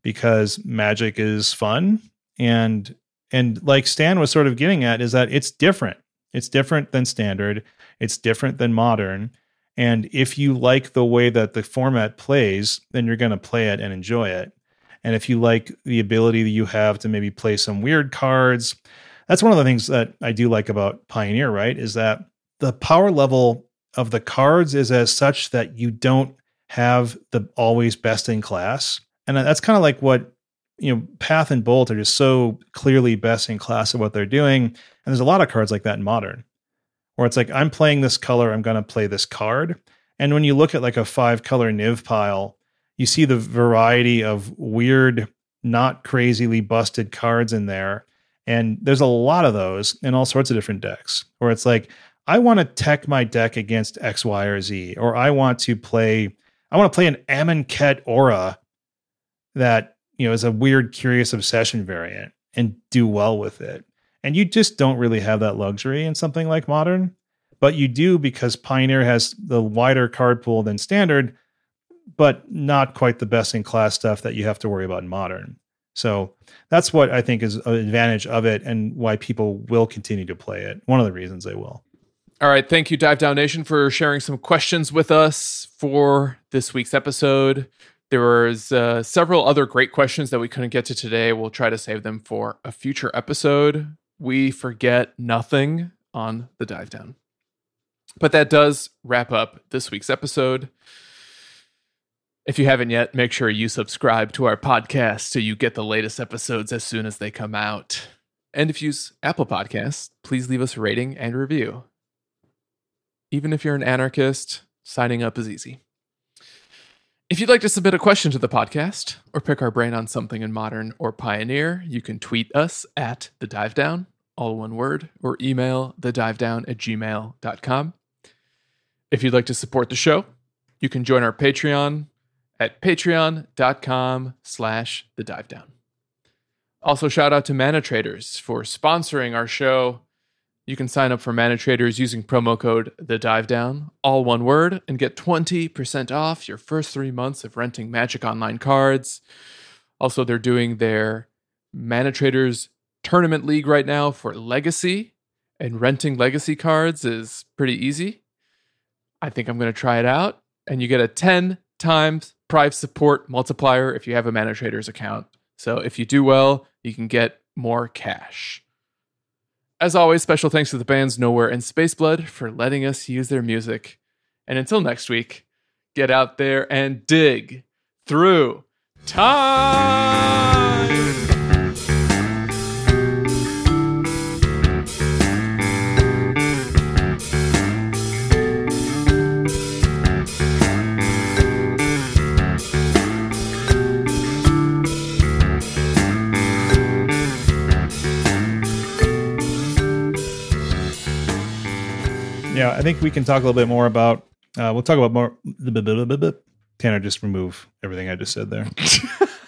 because Magic is fun and and like Stan was sort of getting at is that it's different. It's different than standard. It's different than modern. And if you like the way that the format plays, then you're going to play it and enjoy it. And if you like the ability that you have to maybe play some weird cards, that's one of the things that I do like about Pioneer, right? Is that the power level of the cards is as such that you don't have the always best in class. And that's kind of like what, you know, Path and Bolt are just so clearly best in class at what they're doing. And there's a lot of cards like that in modern, where it's like, I'm playing this color, I'm going to play this card. And when you look at like a five color Niv pile, you see the variety of weird, not crazily busted cards in there. And there's a lot of those in all sorts of different decks where it's like, I want to tech my deck against X, Y, or Z, or I want to play, I want to play an Amonkhet Aura that, you know, is a weird, curious obsession variant and do well with it. And you just don't really have that luxury in something like modern, but you do because Pioneer has the wider card pool than standard, but not quite the best in class stuff that you have to worry about in modern. So that's what I think is an advantage of it and why people will continue to play it. One of the reasons they will. All right. Thank you, Dive Down Nation, for sharing some questions with us for this week's episode. There was uh, several other great questions that we couldn't get to today. We'll try to save them for a future episode. We forget nothing on the dive down. But that does wrap up this week's episode. If you haven't yet, make sure you subscribe to our podcast so you get the latest episodes as soon as they come out. And if you use Apple Podcasts, please leave us a rating and review. Even if you're an anarchist, signing up is easy. If you'd like to submit a question to the podcast or pick our brain on something in modern or pioneer, you can tweet us at the dive down, all one word, or email the dive down at gmail.com. If you'd like to support the show, you can join our Patreon at patreon.com slash the dive down. Also, shout out to Mana Traders for sponsoring our show you can sign up for Mana Traders using promo code The Dive Down, all one word, and get 20% off your first three months of renting Magic Online cards. Also, they're doing their Mana Traders Tournament League right now for Legacy, and renting Legacy cards is pretty easy. I think I'm going to try it out, and you get a 10 times price support multiplier if you have a Mana Traders account. So if you do well, you can get more cash. As always, special thanks to the bands Nowhere and Spaceblood for letting us use their music. And until next week, get out there and dig through time. I think we can talk a little bit more about. Uh, we'll talk about more. Tanner, just remove everything I just said there.